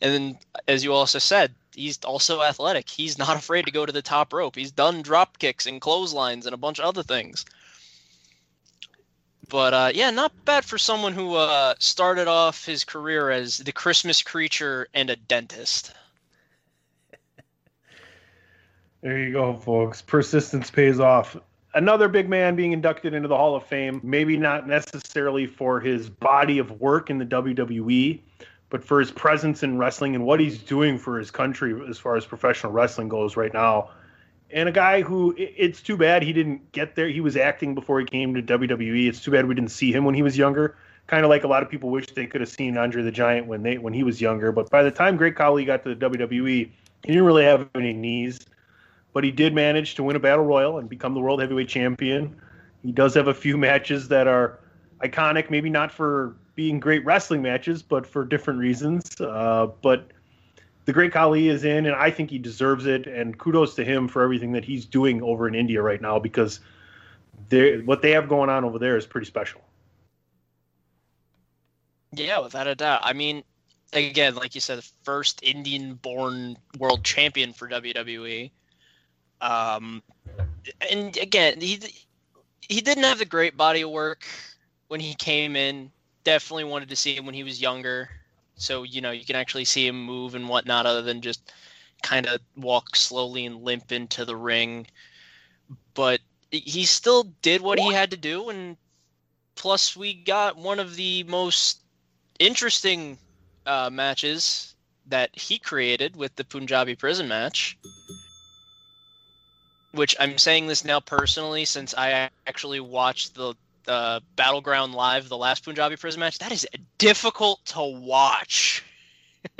And then, as you also said, he's also athletic. He's not afraid to go to the top rope. He's done drop kicks and clotheslines and a bunch of other things. But uh, yeah, not bad for someone who uh, started off his career as the Christmas creature and a dentist. There you go, folks. Persistence pays off. Another big man being inducted into the Hall of Fame, maybe not necessarily for his body of work in the WWE, but for his presence in wrestling and what he's doing for his country as far as professional wrestling goes right now. And a guy who it's too bad he didn't get there. He was acting before he came to WWE. It's too bad we didn't see him when he was younger. Kind of like a lot of people wish they could have seen Andre the Giant when they when he was younger. But by the time Great Khali got to the WWE, he didn't really have any knees but he did manage to win a battle royal and become the world heavyweight champion. He does have a few matches that are iconic, maybe not for being great wrestling matches, but for different reasons. Uh, but the Great Khali is in, and I think he deserves it. And kudos to him for everything that he's doing over in India right now because what they have going on over there is pretty special. Yeah, without a doubt. I mean, again, like you said, the first Indian-born world champion for WWE. Um, and again, he he didn't have the great body of work when he came in. Definitely wanted to see him when he was younger, so you know you can actually see him move and whatnot, other than just kind of walk slowly and limp into the ring. But he still did what he had to do, and plus we got one of the most interesting uh, matches that he created with the Punjabi prison match which I'm saying this now personally since I actually watched the uh, Battleground Live, the last Punjabi prison match. That is difficult to watch.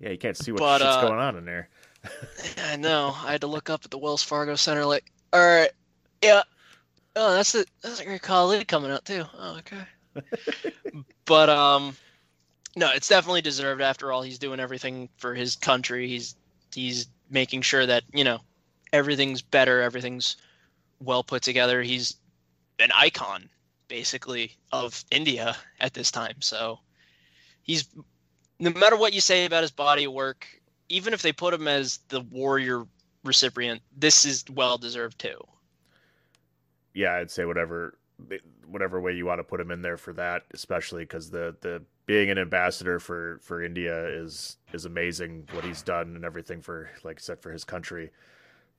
yeah, you can't see what but, shit's uh, going on in there. I know. I had to look up at the Wells Fargo Center, like, all right, yeah. Oh, that's a that's a great Khali coming out too. Oh, okay. but um, no, it's definitely deserved. After all, he's doing everything for his country. He's he's making sure that you know everything's better, everything's well put together. He's an icon basically of India at this time. So he's no matter what you say about his body work, even if they put him as the warrior recipient, this is well deserved too. Yeah, I'd say whatever whatever way you want to put him in there for that, especially because the the being an ambassador for for India is is amazing what he's done and everything for like said for his country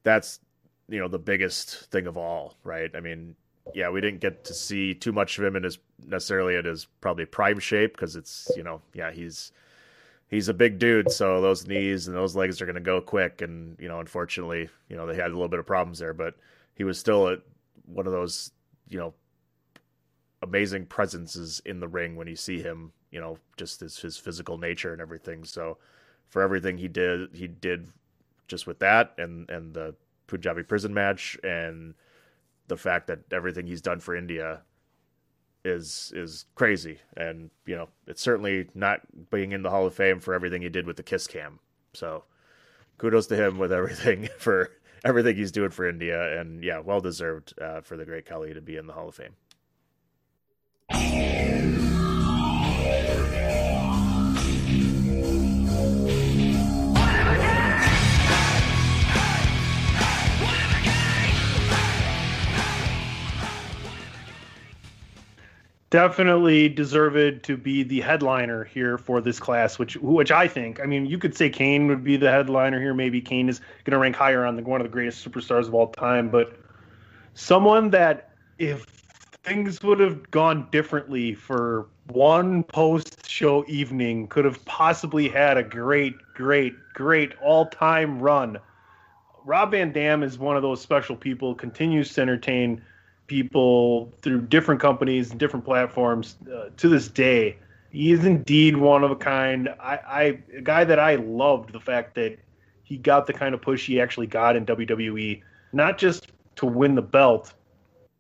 that's you know the biggest thing of all, right? I mean, yeah, we didn't get to see too much of him in his necessarily at his probably prime shape because it's you know yeah he's he's a big dude, so those knees and those legs are going to go quick, and you know unfortunately you know they had a little bit of problems there, but he was still a, one of those you know amazing presences in the ring when you see him, you know just his his physical nature and everything. So for everything he did, he did just with that and and the Punjabi prison match and the fact that everything he's done for India is is crazy. And you know it's certainly not being in the Hall of Fame for everything he did with the kiss cam. So kudos to him with everything for everything he's doing for India. And yeah well deserved uh, for the great Khali to be in the Hall of Fame definitely deserved to be the headliner here for this class, which which I think. I mean, you could say Kane would be the headliner here. Maybe Kane is going to rank higher on the one of the greatest superstars of all time, but someone that if things would have gone differently for one post show evening could have possibly had a great great great all-time run rob van dam is one of those special people continues to entertain people through different companies and different platforms uh, to this day. He is indeed one of a kind. I, I a guy that I loved the fact that he got the kind of push he actually got in WWE, not just to win the belt,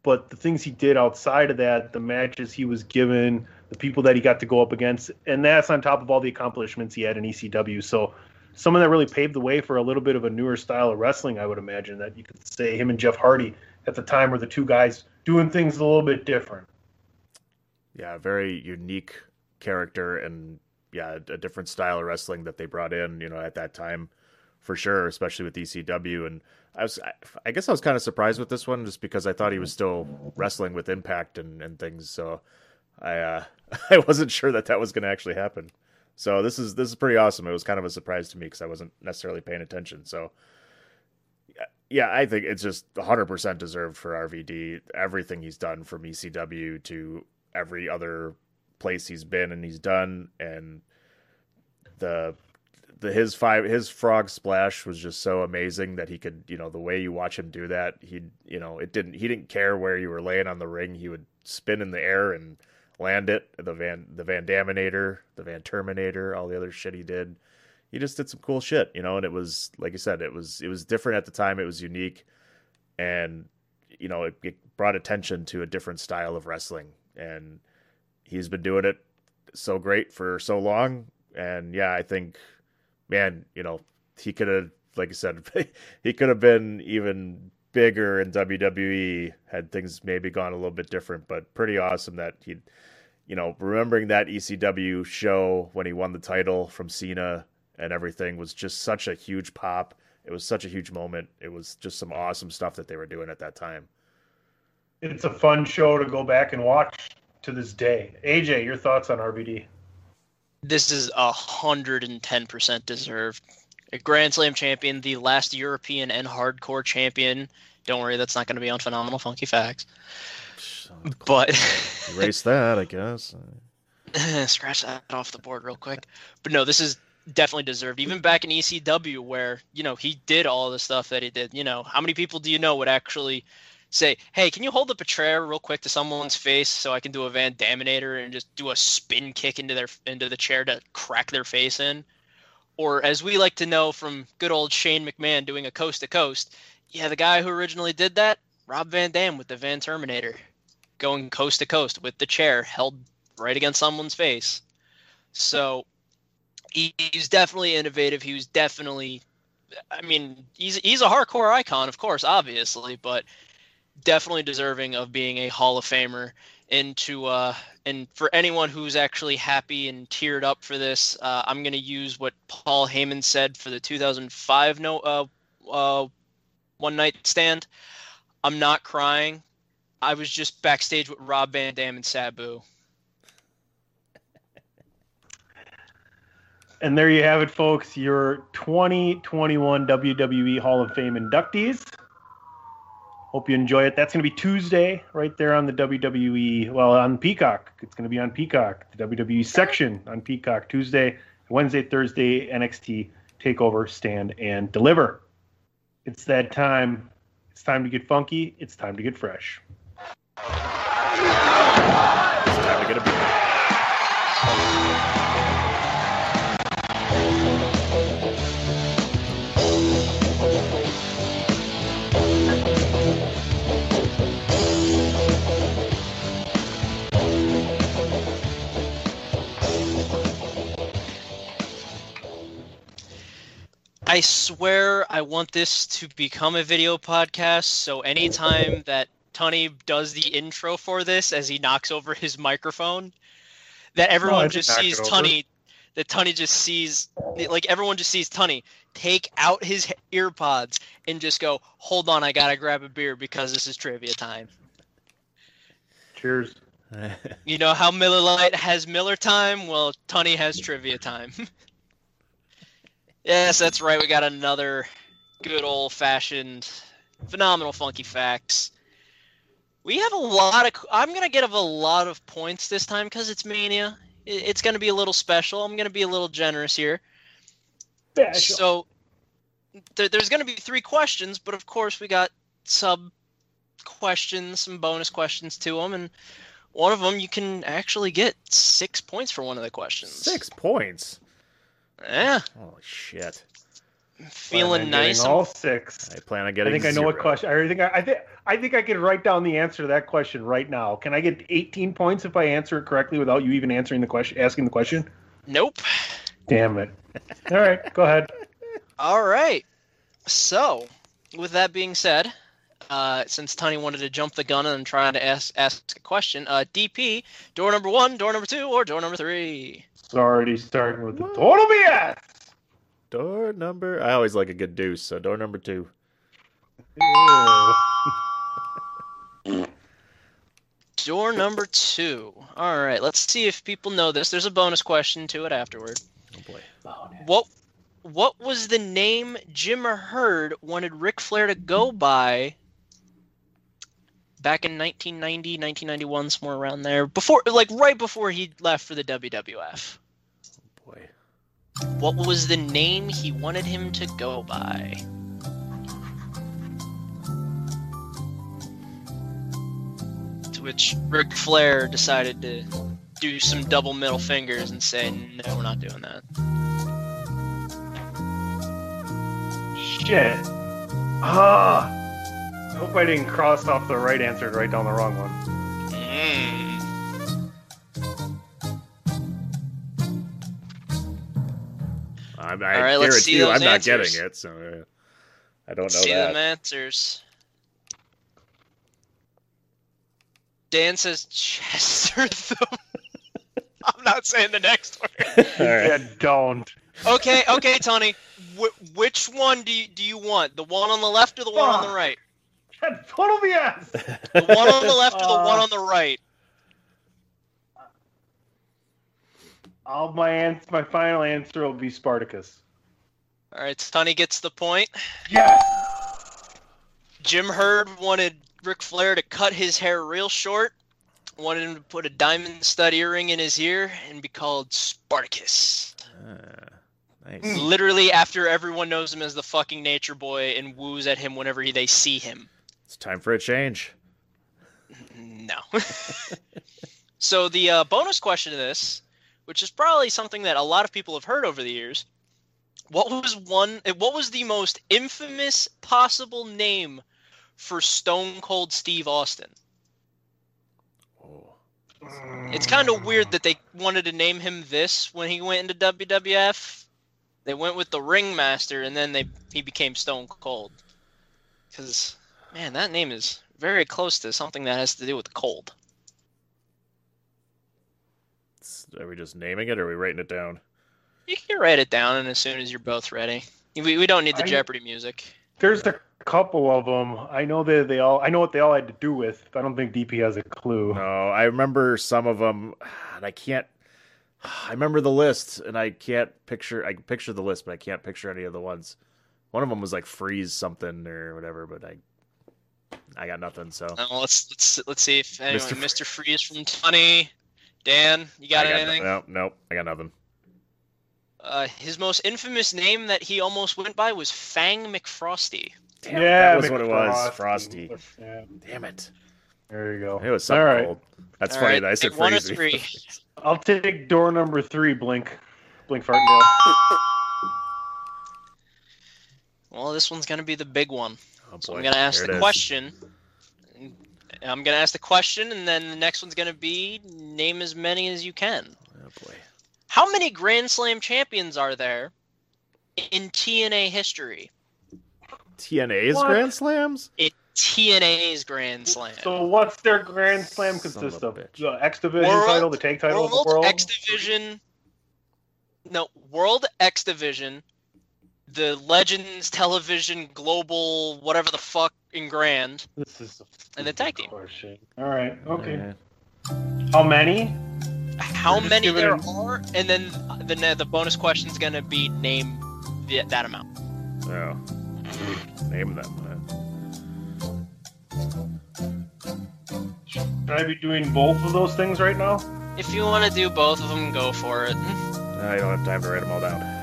but the things he did outside of that, the matches he was given, the people that he got to go up against, and that's on top of all the accomplishments he had in ECW. So someone that really paved the way for a little bit of a newer style of wrestling, I would imagine that you could say him and Jeff Hardy at the time were the two guys doing things a little bit different. Yeah, very unique character and yeah, a different style of wrestling that they brought in, you know, at that time for sure, especially with ECW. And I was, I, guess I was kind of surprised with this one just because I thought he was still wrestling with Impact and, and things. So I, uh, I wasn't sure that that was going to actually happen. So this is this is pretty awesome. It was kind of a surprise to me because I wasn't necessarily paying attention. So yeah, I think it's just 100% deserved for RVD. Everything he's done from ECW to every other place he's been and he's done, and the the his five his frog splash was just so amazing that he could you know the way you watch him do that he you know it didn't he didn't care where you were laying on the ring. He would spin in the air and land it. The van the van daminator the van terminator all the other shit he did he just did some cool shit you know and it was like you said it was it was different at the time it was unique and you know it, it brought attention to a different style of wrestling and he's been doing it so great for so long and yeah i think man, you know, he could have, like I said, he could have been even bigger in WWE had things maybe gone a little bit different. But pretty awesome that he, you know, remembering that ECW show when he won the title from Cena and everything was just such a huge pop. It was such a huge moment. It was just some awesome stuff that they were doing at that time. It's a fun show to go back and watch to this day. AJ, your thoughts on RVD? This is a hundred and ten percent deserved. A Grand Slam champion, the last European and hardcore champion. Don't worry, that's not going to be on Phenomenal Funky Facts. But erase that, I guess. Scratch that off the board real quick. But no, this is definitely deserved. Even back in ECW, where you know he did all the stuff that he did. You know, how many people do you know would actually say, "Hey, can you hold up a chair real quick to someone's face so I can do a Van Daminator and just do a spin kick into their into the chair to crack their face in?" Or as we like to know from good old Shane McMahon doing a coast to coast, yeah, the guy who originally did that, Rob Van Dam with the Van Terminator, going coast to coast with the chair held right against someone's face. So he, he's definitely innovative. He was definitely, I mean, he's he's a hardcore icon, of course, obviously, but definitely deserving of being a Hall of Famer. And to uh, and for anyone who's actually happy and teared up for this, uh, I'm to use what Paul Heyman said for the 2005 no uh, uh, one night stand. I'm not crying. I was just backstage with Rob Van Dam and Sabu. And there you have it, folks. Your 2021 WWE Hall of Fame inductees. Hope you enjoy it. That's going to be Tuesday, right there on the WWE. Well, on Peacock. It's going to be on Peacock. The WWE section on Peacock Tuesday, Wednesday, Thursday. NXT Takeover, Stand and Deliver. It's that time. It's time to get funky. It's time to get fresh. It's time to get a beer. I swear I want this to become a video podcast. So anytime that Tunney does the intro for this as he knocks over his microphone, that everyone I just sees it over. Tunney, that Tunney just sees, like everyone just sees Tunney take out his ear pods and just go, hold on, I gotta grab a beer because this is trivia time. Cheers. You know how Miller Lite has Miller time? Well, Tunney has trivia time. yes, that's right. We got another good old fashioned, phenomenal funky facts. We have a lot of. I'm gonna give a lot of points this time because it's Mania. It's gonna be a little special. I'm gonna be a little generous here. So there, there's gonna be three questions, but of course we got sub questions, some bonus questions to them, and one of them you can actually get six points for one of the questions. Six points. Yeah, Holy shit. feeling Plan on nice. All six. I plan on getting. I getting. think I know what question. I think I, I think I think I could write down the answer to that question right now. Can I get 18 points if I answer it correctly without you even answering the question, asking the question? Nope. Damn it! All right, go ahead. All right. So, with that being said, uh, since Tony wanted to jump the gun and try to ask ask a question, uh, DP, door number one, door number two, or door number three? It's already starting with the total BS. Door number. I always like a good deuce, so door number two. Door number two. All right, let's see if people know this. There's a bonus question to it afterward. Oh boy. What what was the name Jim Herd wanted Ric Flair to go by back in 1990, 1991, somewhere around there? Before like right before he left for the WWF. Boy. What was the name he wanted him to go by? To which Ric Flair decided to do some double middle fingers and say, no, we're not doing that. Shit. Ah. I hope I didn't cross off the right answer to write down the wrong one. Mm. I'm, I All right, let's see guarantee you, those I'm not answers. getting it, so uh, I don't know See them answers. Dan says Chester. I'm not saying the next word. All right. Yeah, don't. Okay, okay, Tony. Wh- which one do you, do you want? The one on the left or the one on the right? That's total BS. The one on the left or the one Uh, on the right? All my ans- my final answer will be Spartacus. All right, Tony gets the point. Yes. Jim Herd wanted Ric Flair to cut his hair real short, wanted him to put a diamond stud earring in his ear, and be called Spartacus. Ah, nice. Literally, after everyone knows him as the fucking Nature Boy and woos at him whenever he, they see him. It's time for a change. No. so the uh, bonus question to this, which is probably something that a lot of people have heard over the years, what was one? What was the most infamous possible name for Stone Cold Steve Austin? Oh. It's kind of weird that they wanted to name him this when he went into WWF. They went with the Ringmaster, and then they he became Stone Cold. Because man, that name is very close to something that has to do with cold. Are we just naming it or are we writing it down? You can write it down, and as soon as you're both ready, we, we don't need the I- Jeopardy music. There's a couple of them. I know that they all. I know what they all had to do with. But I don't think DP has a clue. No, I remember some of them, and I can't. I remember the list, and I can't picture. I can picture the list, but I can't picture any of the ones. One of them was like freeze something or whatever, but I, I got nothing. So Now, let's let's let's see if anyone, Mr. Mr. Freeze from Tony, Dan, you got I anything? No, no, I got nothing. Uh, his most infamous name that he almost went by was Fang McFrosty. Damn, yeah, that was what it was. Frosty. Yeah, Damn it! there you go. It was something all right. cold. That's All funny right, that I said pick one or freeze. three. I'll take door number three. Blink, blink, Fartendale. Well, this one's gonna be the big one. Oh So I'm gonna ask there the it is. question. I'm gonna ask the question, and then the next one's gonna be name as many as you can. Oh boy. How many Grand Slam champions are there in TNA history? TNA's What? Grand Slams? It TNA's Grand Slam. So what's their Grand Slam Son consist of of? The X Division World- title, the tag title of World, the world. X Division. No, World X Division, the Legends Television Global, whatever the fuck in Grand, This is a and the tag team. question. All right. Okay. Yeah. How many? How Just many give it there are, and then the the bonus question is gonna be name the, that amount. Oh. Name that them. Should I be doing both of those things right now? If you want to do both of them, go for it. I don't have time to write them all down.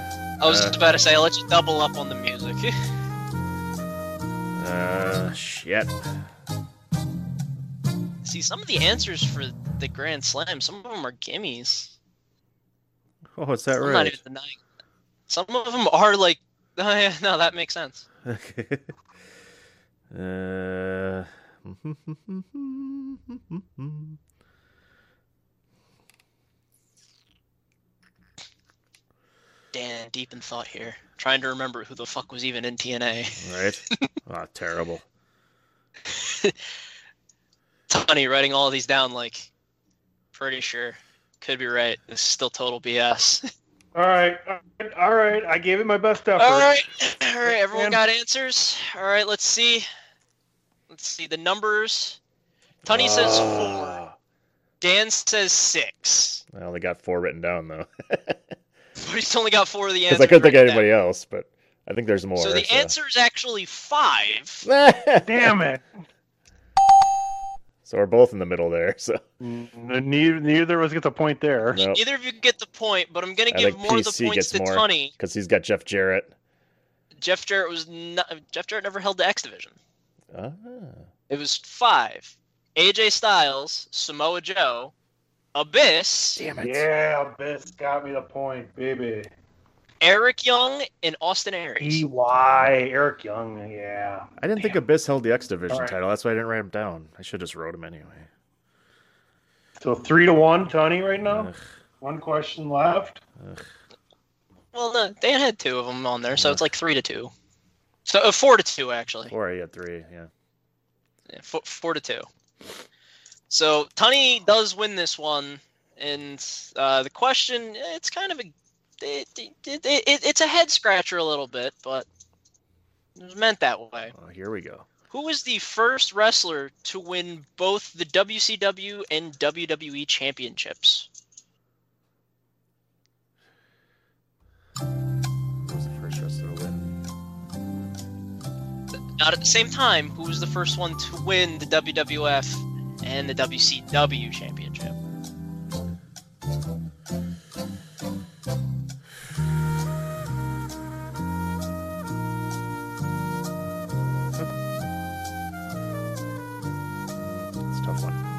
I was Uh. just about to say, I'll let you double up on the music. Uh, shit. See, some of the answers for the Grand Slam, some of them are gimmies. Oh, is that I'm not right? even denying. Some of them are like, oh, yeah, no, that makes sense. Okay. uh. Dan, deep in thought here, trying to remember who the fuck was even in TNA. right? Oh, terrible. Tony writing all of these down, like, pretty sure, could be right. This is still total BS. All right, all right, all right. I gave it my best effort. All right, all right. Everyone Man. got answers. All right, let's see. Let's see the numbers. Tony says four. Ah. Dan says six. I only got four written down though, But he's only got four of the because answers. I couldn't think of written down. anybody else. But I think there's more. So the answer is actually five. Damn it! So we're both in the middle there. So Neither, neither of us gets a point there. no, Neither of you get the point, but I'm gonna I give think more of the points to more Tony. because he's got Jeff Jarrett. Jeff Jarrett was not, Jeff Jarrett never held the X division. Ah. It was five. AJ Styles, Samoa Joe, Abyss, Damn it! Yeah, Abyss got me the point, baby. Eric Young, and Austin Aries. EY, Eric Young, yeah. I didn't think Abyss held the X Division All right. title. That's why I didn't write him down. I should have just wrote him anyway. So three to one, Tony, right now. Ugh, One question left. ugh. Well, no, Dan had two of them on there, so it's like three to two. So uh, four to two actually. Four, I had three. Yeah. Yeah, four, four to two. So Tony does win this one, and uh, the question it's kind of a it, it, it, it, it's a head scratcher a little bit, but it was meant that way. Oh, here we go. Who was the first wrestler to win both the WCW and WWE championships? Who was the first wrestler to win? Not at the same time. Who was the first one to win the WWF and the WCW championship? It's tough one.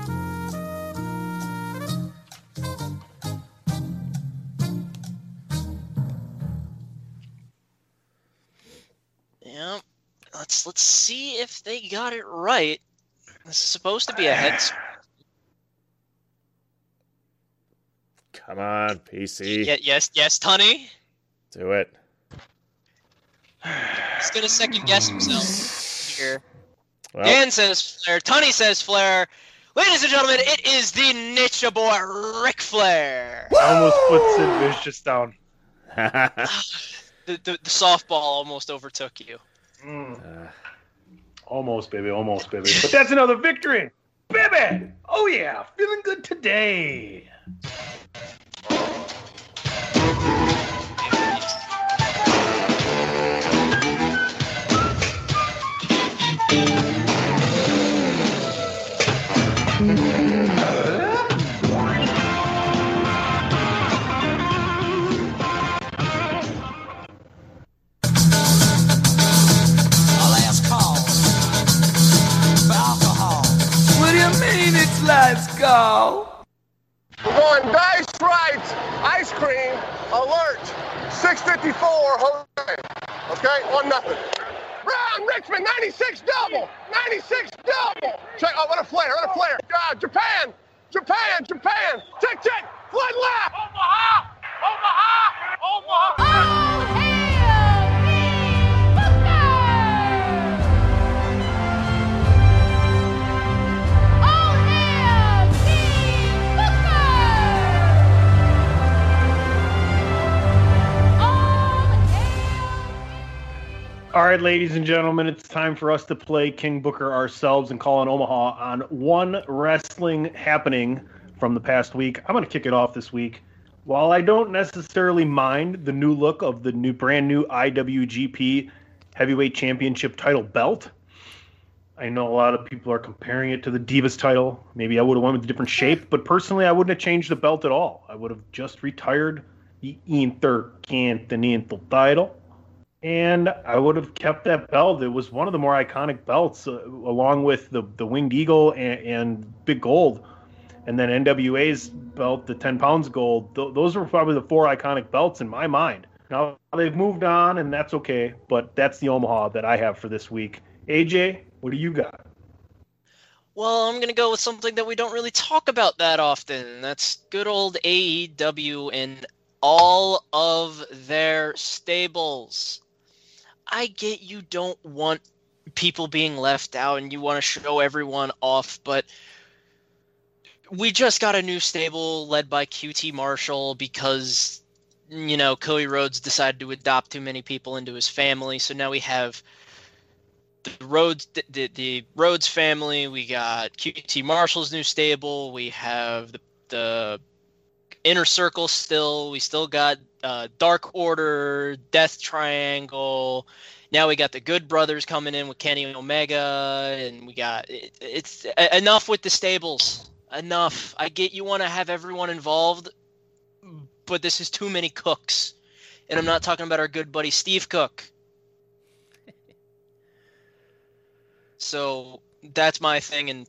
Yeah. Let's let's see if they got it right. This is supposed to be a head. Come on, PC. Yeah, yes, yes, Tony. Do it. He's gonna second guess himself here. Well, Dan says Flair. Tony says Flair. Ladies and gentlemen, it is the Nature Boy Ric Flair. I almost put Sid Vicious down. The, the, the softball almost overtook you. Mm, Uh, almost, baby, almost, baby. But that's another victory, baby. Oh yeah, feeling good today. We're dice right, ice cream, alert, 654 Jose. Okay, one nothing. Brown, Richmond, 96 double, 96 double. Check, oh, what a flare, what a flare. Uh, Japan, Japan, Japan. Check, check, flood left. Omaha, Omaha, Omaha. All right, ladies and gentlemen, it's time for us to play King Booker ourselves and call on Omaha on one wrestling happening from the past week. I'm going to kick it off this week. While I don't necessarily mind the new look of the new brand new IWGP Heavyweight Championship title belt, I know a lot of people are comparing it to the Divas title. Maybe I would have went with a different shape, but personally, I wouldn't have changed the belt at all. I would have just retired the Intercontinental title and I would have kept that belt. It was one of the more iconic belts, uh, along with the the Winged Eagle and, and Big Gold, and then NWA's belt, the 10 pounds gold. Th- those were probably the four iconic belts in my mind. Now they've moved on, and that's okay. But that's the Omaha that I have for this week. AJ, what do you got? Well, I'm gonna go with something that we don't really talk about that often. That's good old AEW and all of their stables. I get you don't want people being left out and you want to show everyone off, but we just got a new stable led by QT Marshall because you know, Cody Rhodes decided to adopt too many people into his family, so now we have the Rhodes the, the, the Rhodes family. We got QT Marshall's new stable. We have the the Inner Circle still. We still got uh, Dark Order, Death Triangle. Now we got the Good Brothers coming in with Kenny Omega, and we got it, it's enough with the stables. Enough. I get you want to have everyone involved, but this is too many cooks. And I'm not talking about our good buddy Steve Cook. So that's my thing, and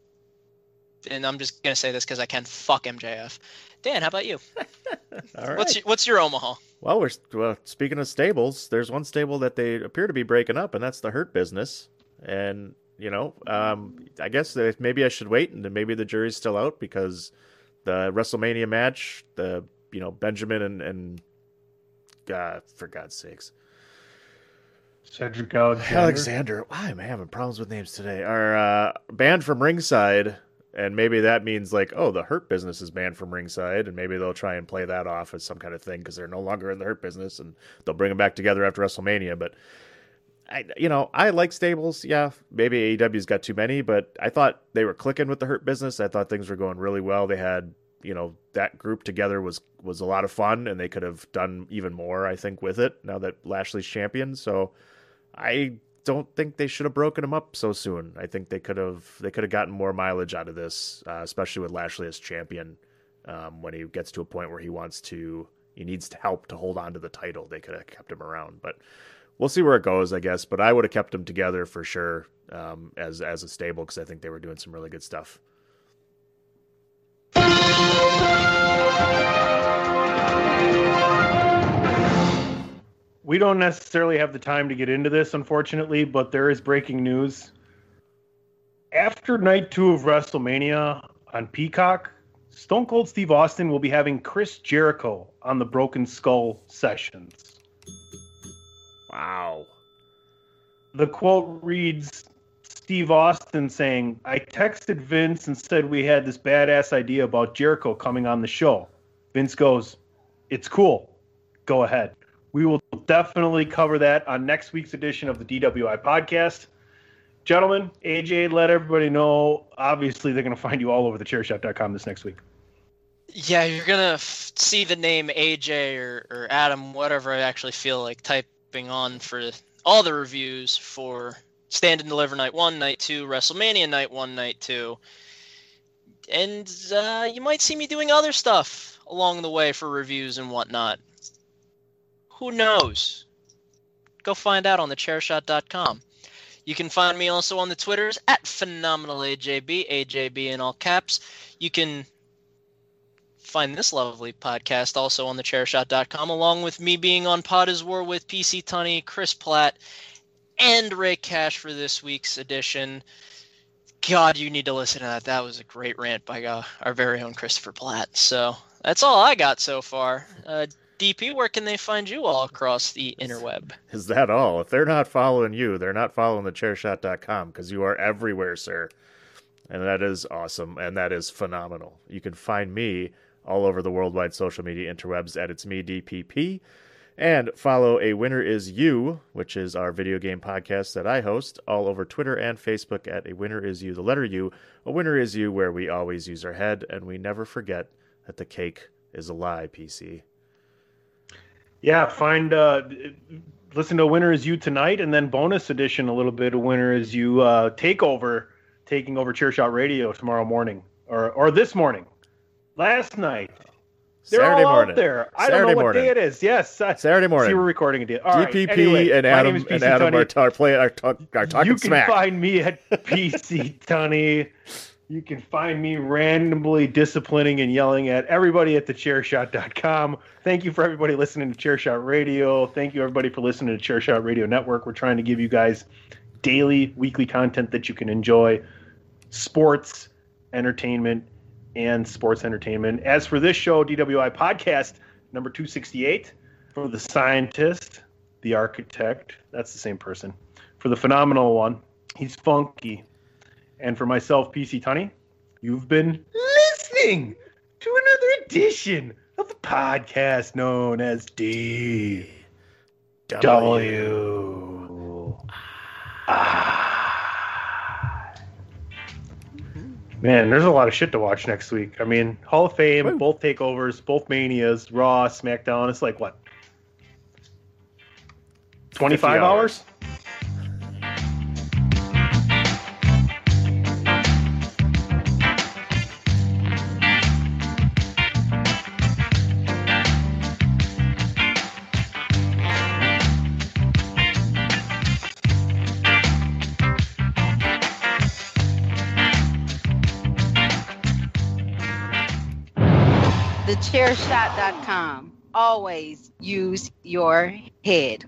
and I'm just gonna say this because I can fuck MJF. Dan, how about you? All right. What's your, what's your Omaha? Well, we're well, speaking of stables. There's one stable that they appear to be breaking up, and that's the Hurt Business. And you know, um, I guess that maybe I should wait, and maybe the jury's still out because the WrestleMania match, the you know Benjamin and and God, for God's sakes, Cedric Alexander. Alexander. Why am I having problems with names today? Are uh, banned from ringside, and maybe that means like, oh, the Hurt Business is banned from ringside, and maybe they'll try and play that off as some kind of thing because they're no longer in the Hurt Business, and they'll bring them back together after WrestleMania. But I, you know, I like stables. Yeah, maybe AEW's got too many, but I thought they were clicking with the Hurt Business. I thought things were going really well. They had, you know, that group together was was a lot of fun, and they could have done even more. I think with it now that Lashley's champion. So I don't think they should have broken him up so soon. I think they could have they could have gotten more mileage out of this, uh, especially with Lashley as champion. Um, when he gets to a point where he wants to, he needs to help to hold on to the title. They could have kept him around, but we'll see where it goes, I guess. But I would have kept them together for sure um, as as a stable because I think they were doing some really good stuff. We don't necessarily have the time to get into this, unfortunately, but there is breaking news. After night two of WrestleMania on Peacock, Stone Cold Steve Austin will be having Chris Jericho on the Broken Skull sessions. Wow. The quote reads Steve Austin saying, I texted Vince and said we had this badass idea about Jericho coming on the show. Vince goes, It's cool. Go ahead. We will definitely cover that on next week's edition of the DWI podcast. Gentlemen, AJ, let everybody know. Obviously, they're going to find you all over the chairshot.com this next week. Yeah, you're gonna f- see the name AJ or, or Adam, whatever I actually feel like typing on for all the reviews for Stand and Deliver Night One, Night Two, WrestleMania Night One, Night Two, and uh, you might see me doing other stuff along the way for reviews and whatnot. Who knows? Go find out on thechairshot.com. You can find me also on the Twitters at phenomenalajb, AJB in all caps. You can find this lovely podcast also on thechairshot.com, along with me being on Pod is War with PC Tunney, Chris Platt, and Ray Cash for this week's edition. God, you need to listen to that. That was a great rant by uh, our very own Christopher Platt. So that's all I got so far. Uh, DP, where can they find you all across the interweb? Is that all? If they're not following you, they're not following the chairshot.com because you are everywhere, sir. And that is awesome. And that is phenomenal. You can find me all over the worldwide social media interwebs at It's Me DPP. And follow A Winner Is You, which is our video game podcast that I host, all over Twitter and Facebook at A Winner Is You, the letter U. A Winner Is You, where we always use our head and we never forget that the cake is a lie, PC. Yeah, find uh, listen to Winner Is You tonight, and then bonus edition a little bit of Winner Is You uh, takeover, taking over Chairshot Radio tomorrow morning or or this morning, last night. They're Saturday all morning. out there. I Saturday don't know what morning. day it is. Yes, I- Saturday morning. See, we're recording a deal. All right, DPP anyway, and Adam and Adam Tunney. are, ta- play, are, talk, are talking you can smack. find me at PC Tunney. You can find me randomly disciplining and yelling at everybody at thechairshot.com. Thank you for everybody listening to Chairshot Radio. Thank you everybody for listening to Chairshot Radio Network. We're trying to give you guys daily, weekly content that you can enjoy. Sports, entertainment, and sports entertainment. As for this show, DWI podcast number 268, for the scientist, the architect, that's the same person. For the phenomenal one, he's funky. And for myself, PC Tunney, you've been listening to another edition of the podcast known as D W. Ah. Man, there's a lot of shit to watch next week. I mean, Hall of Fame, both takeovers, both manias, Raw, SmackDown. It's like what? 25 hours? TheChairShot.com. Always use your head.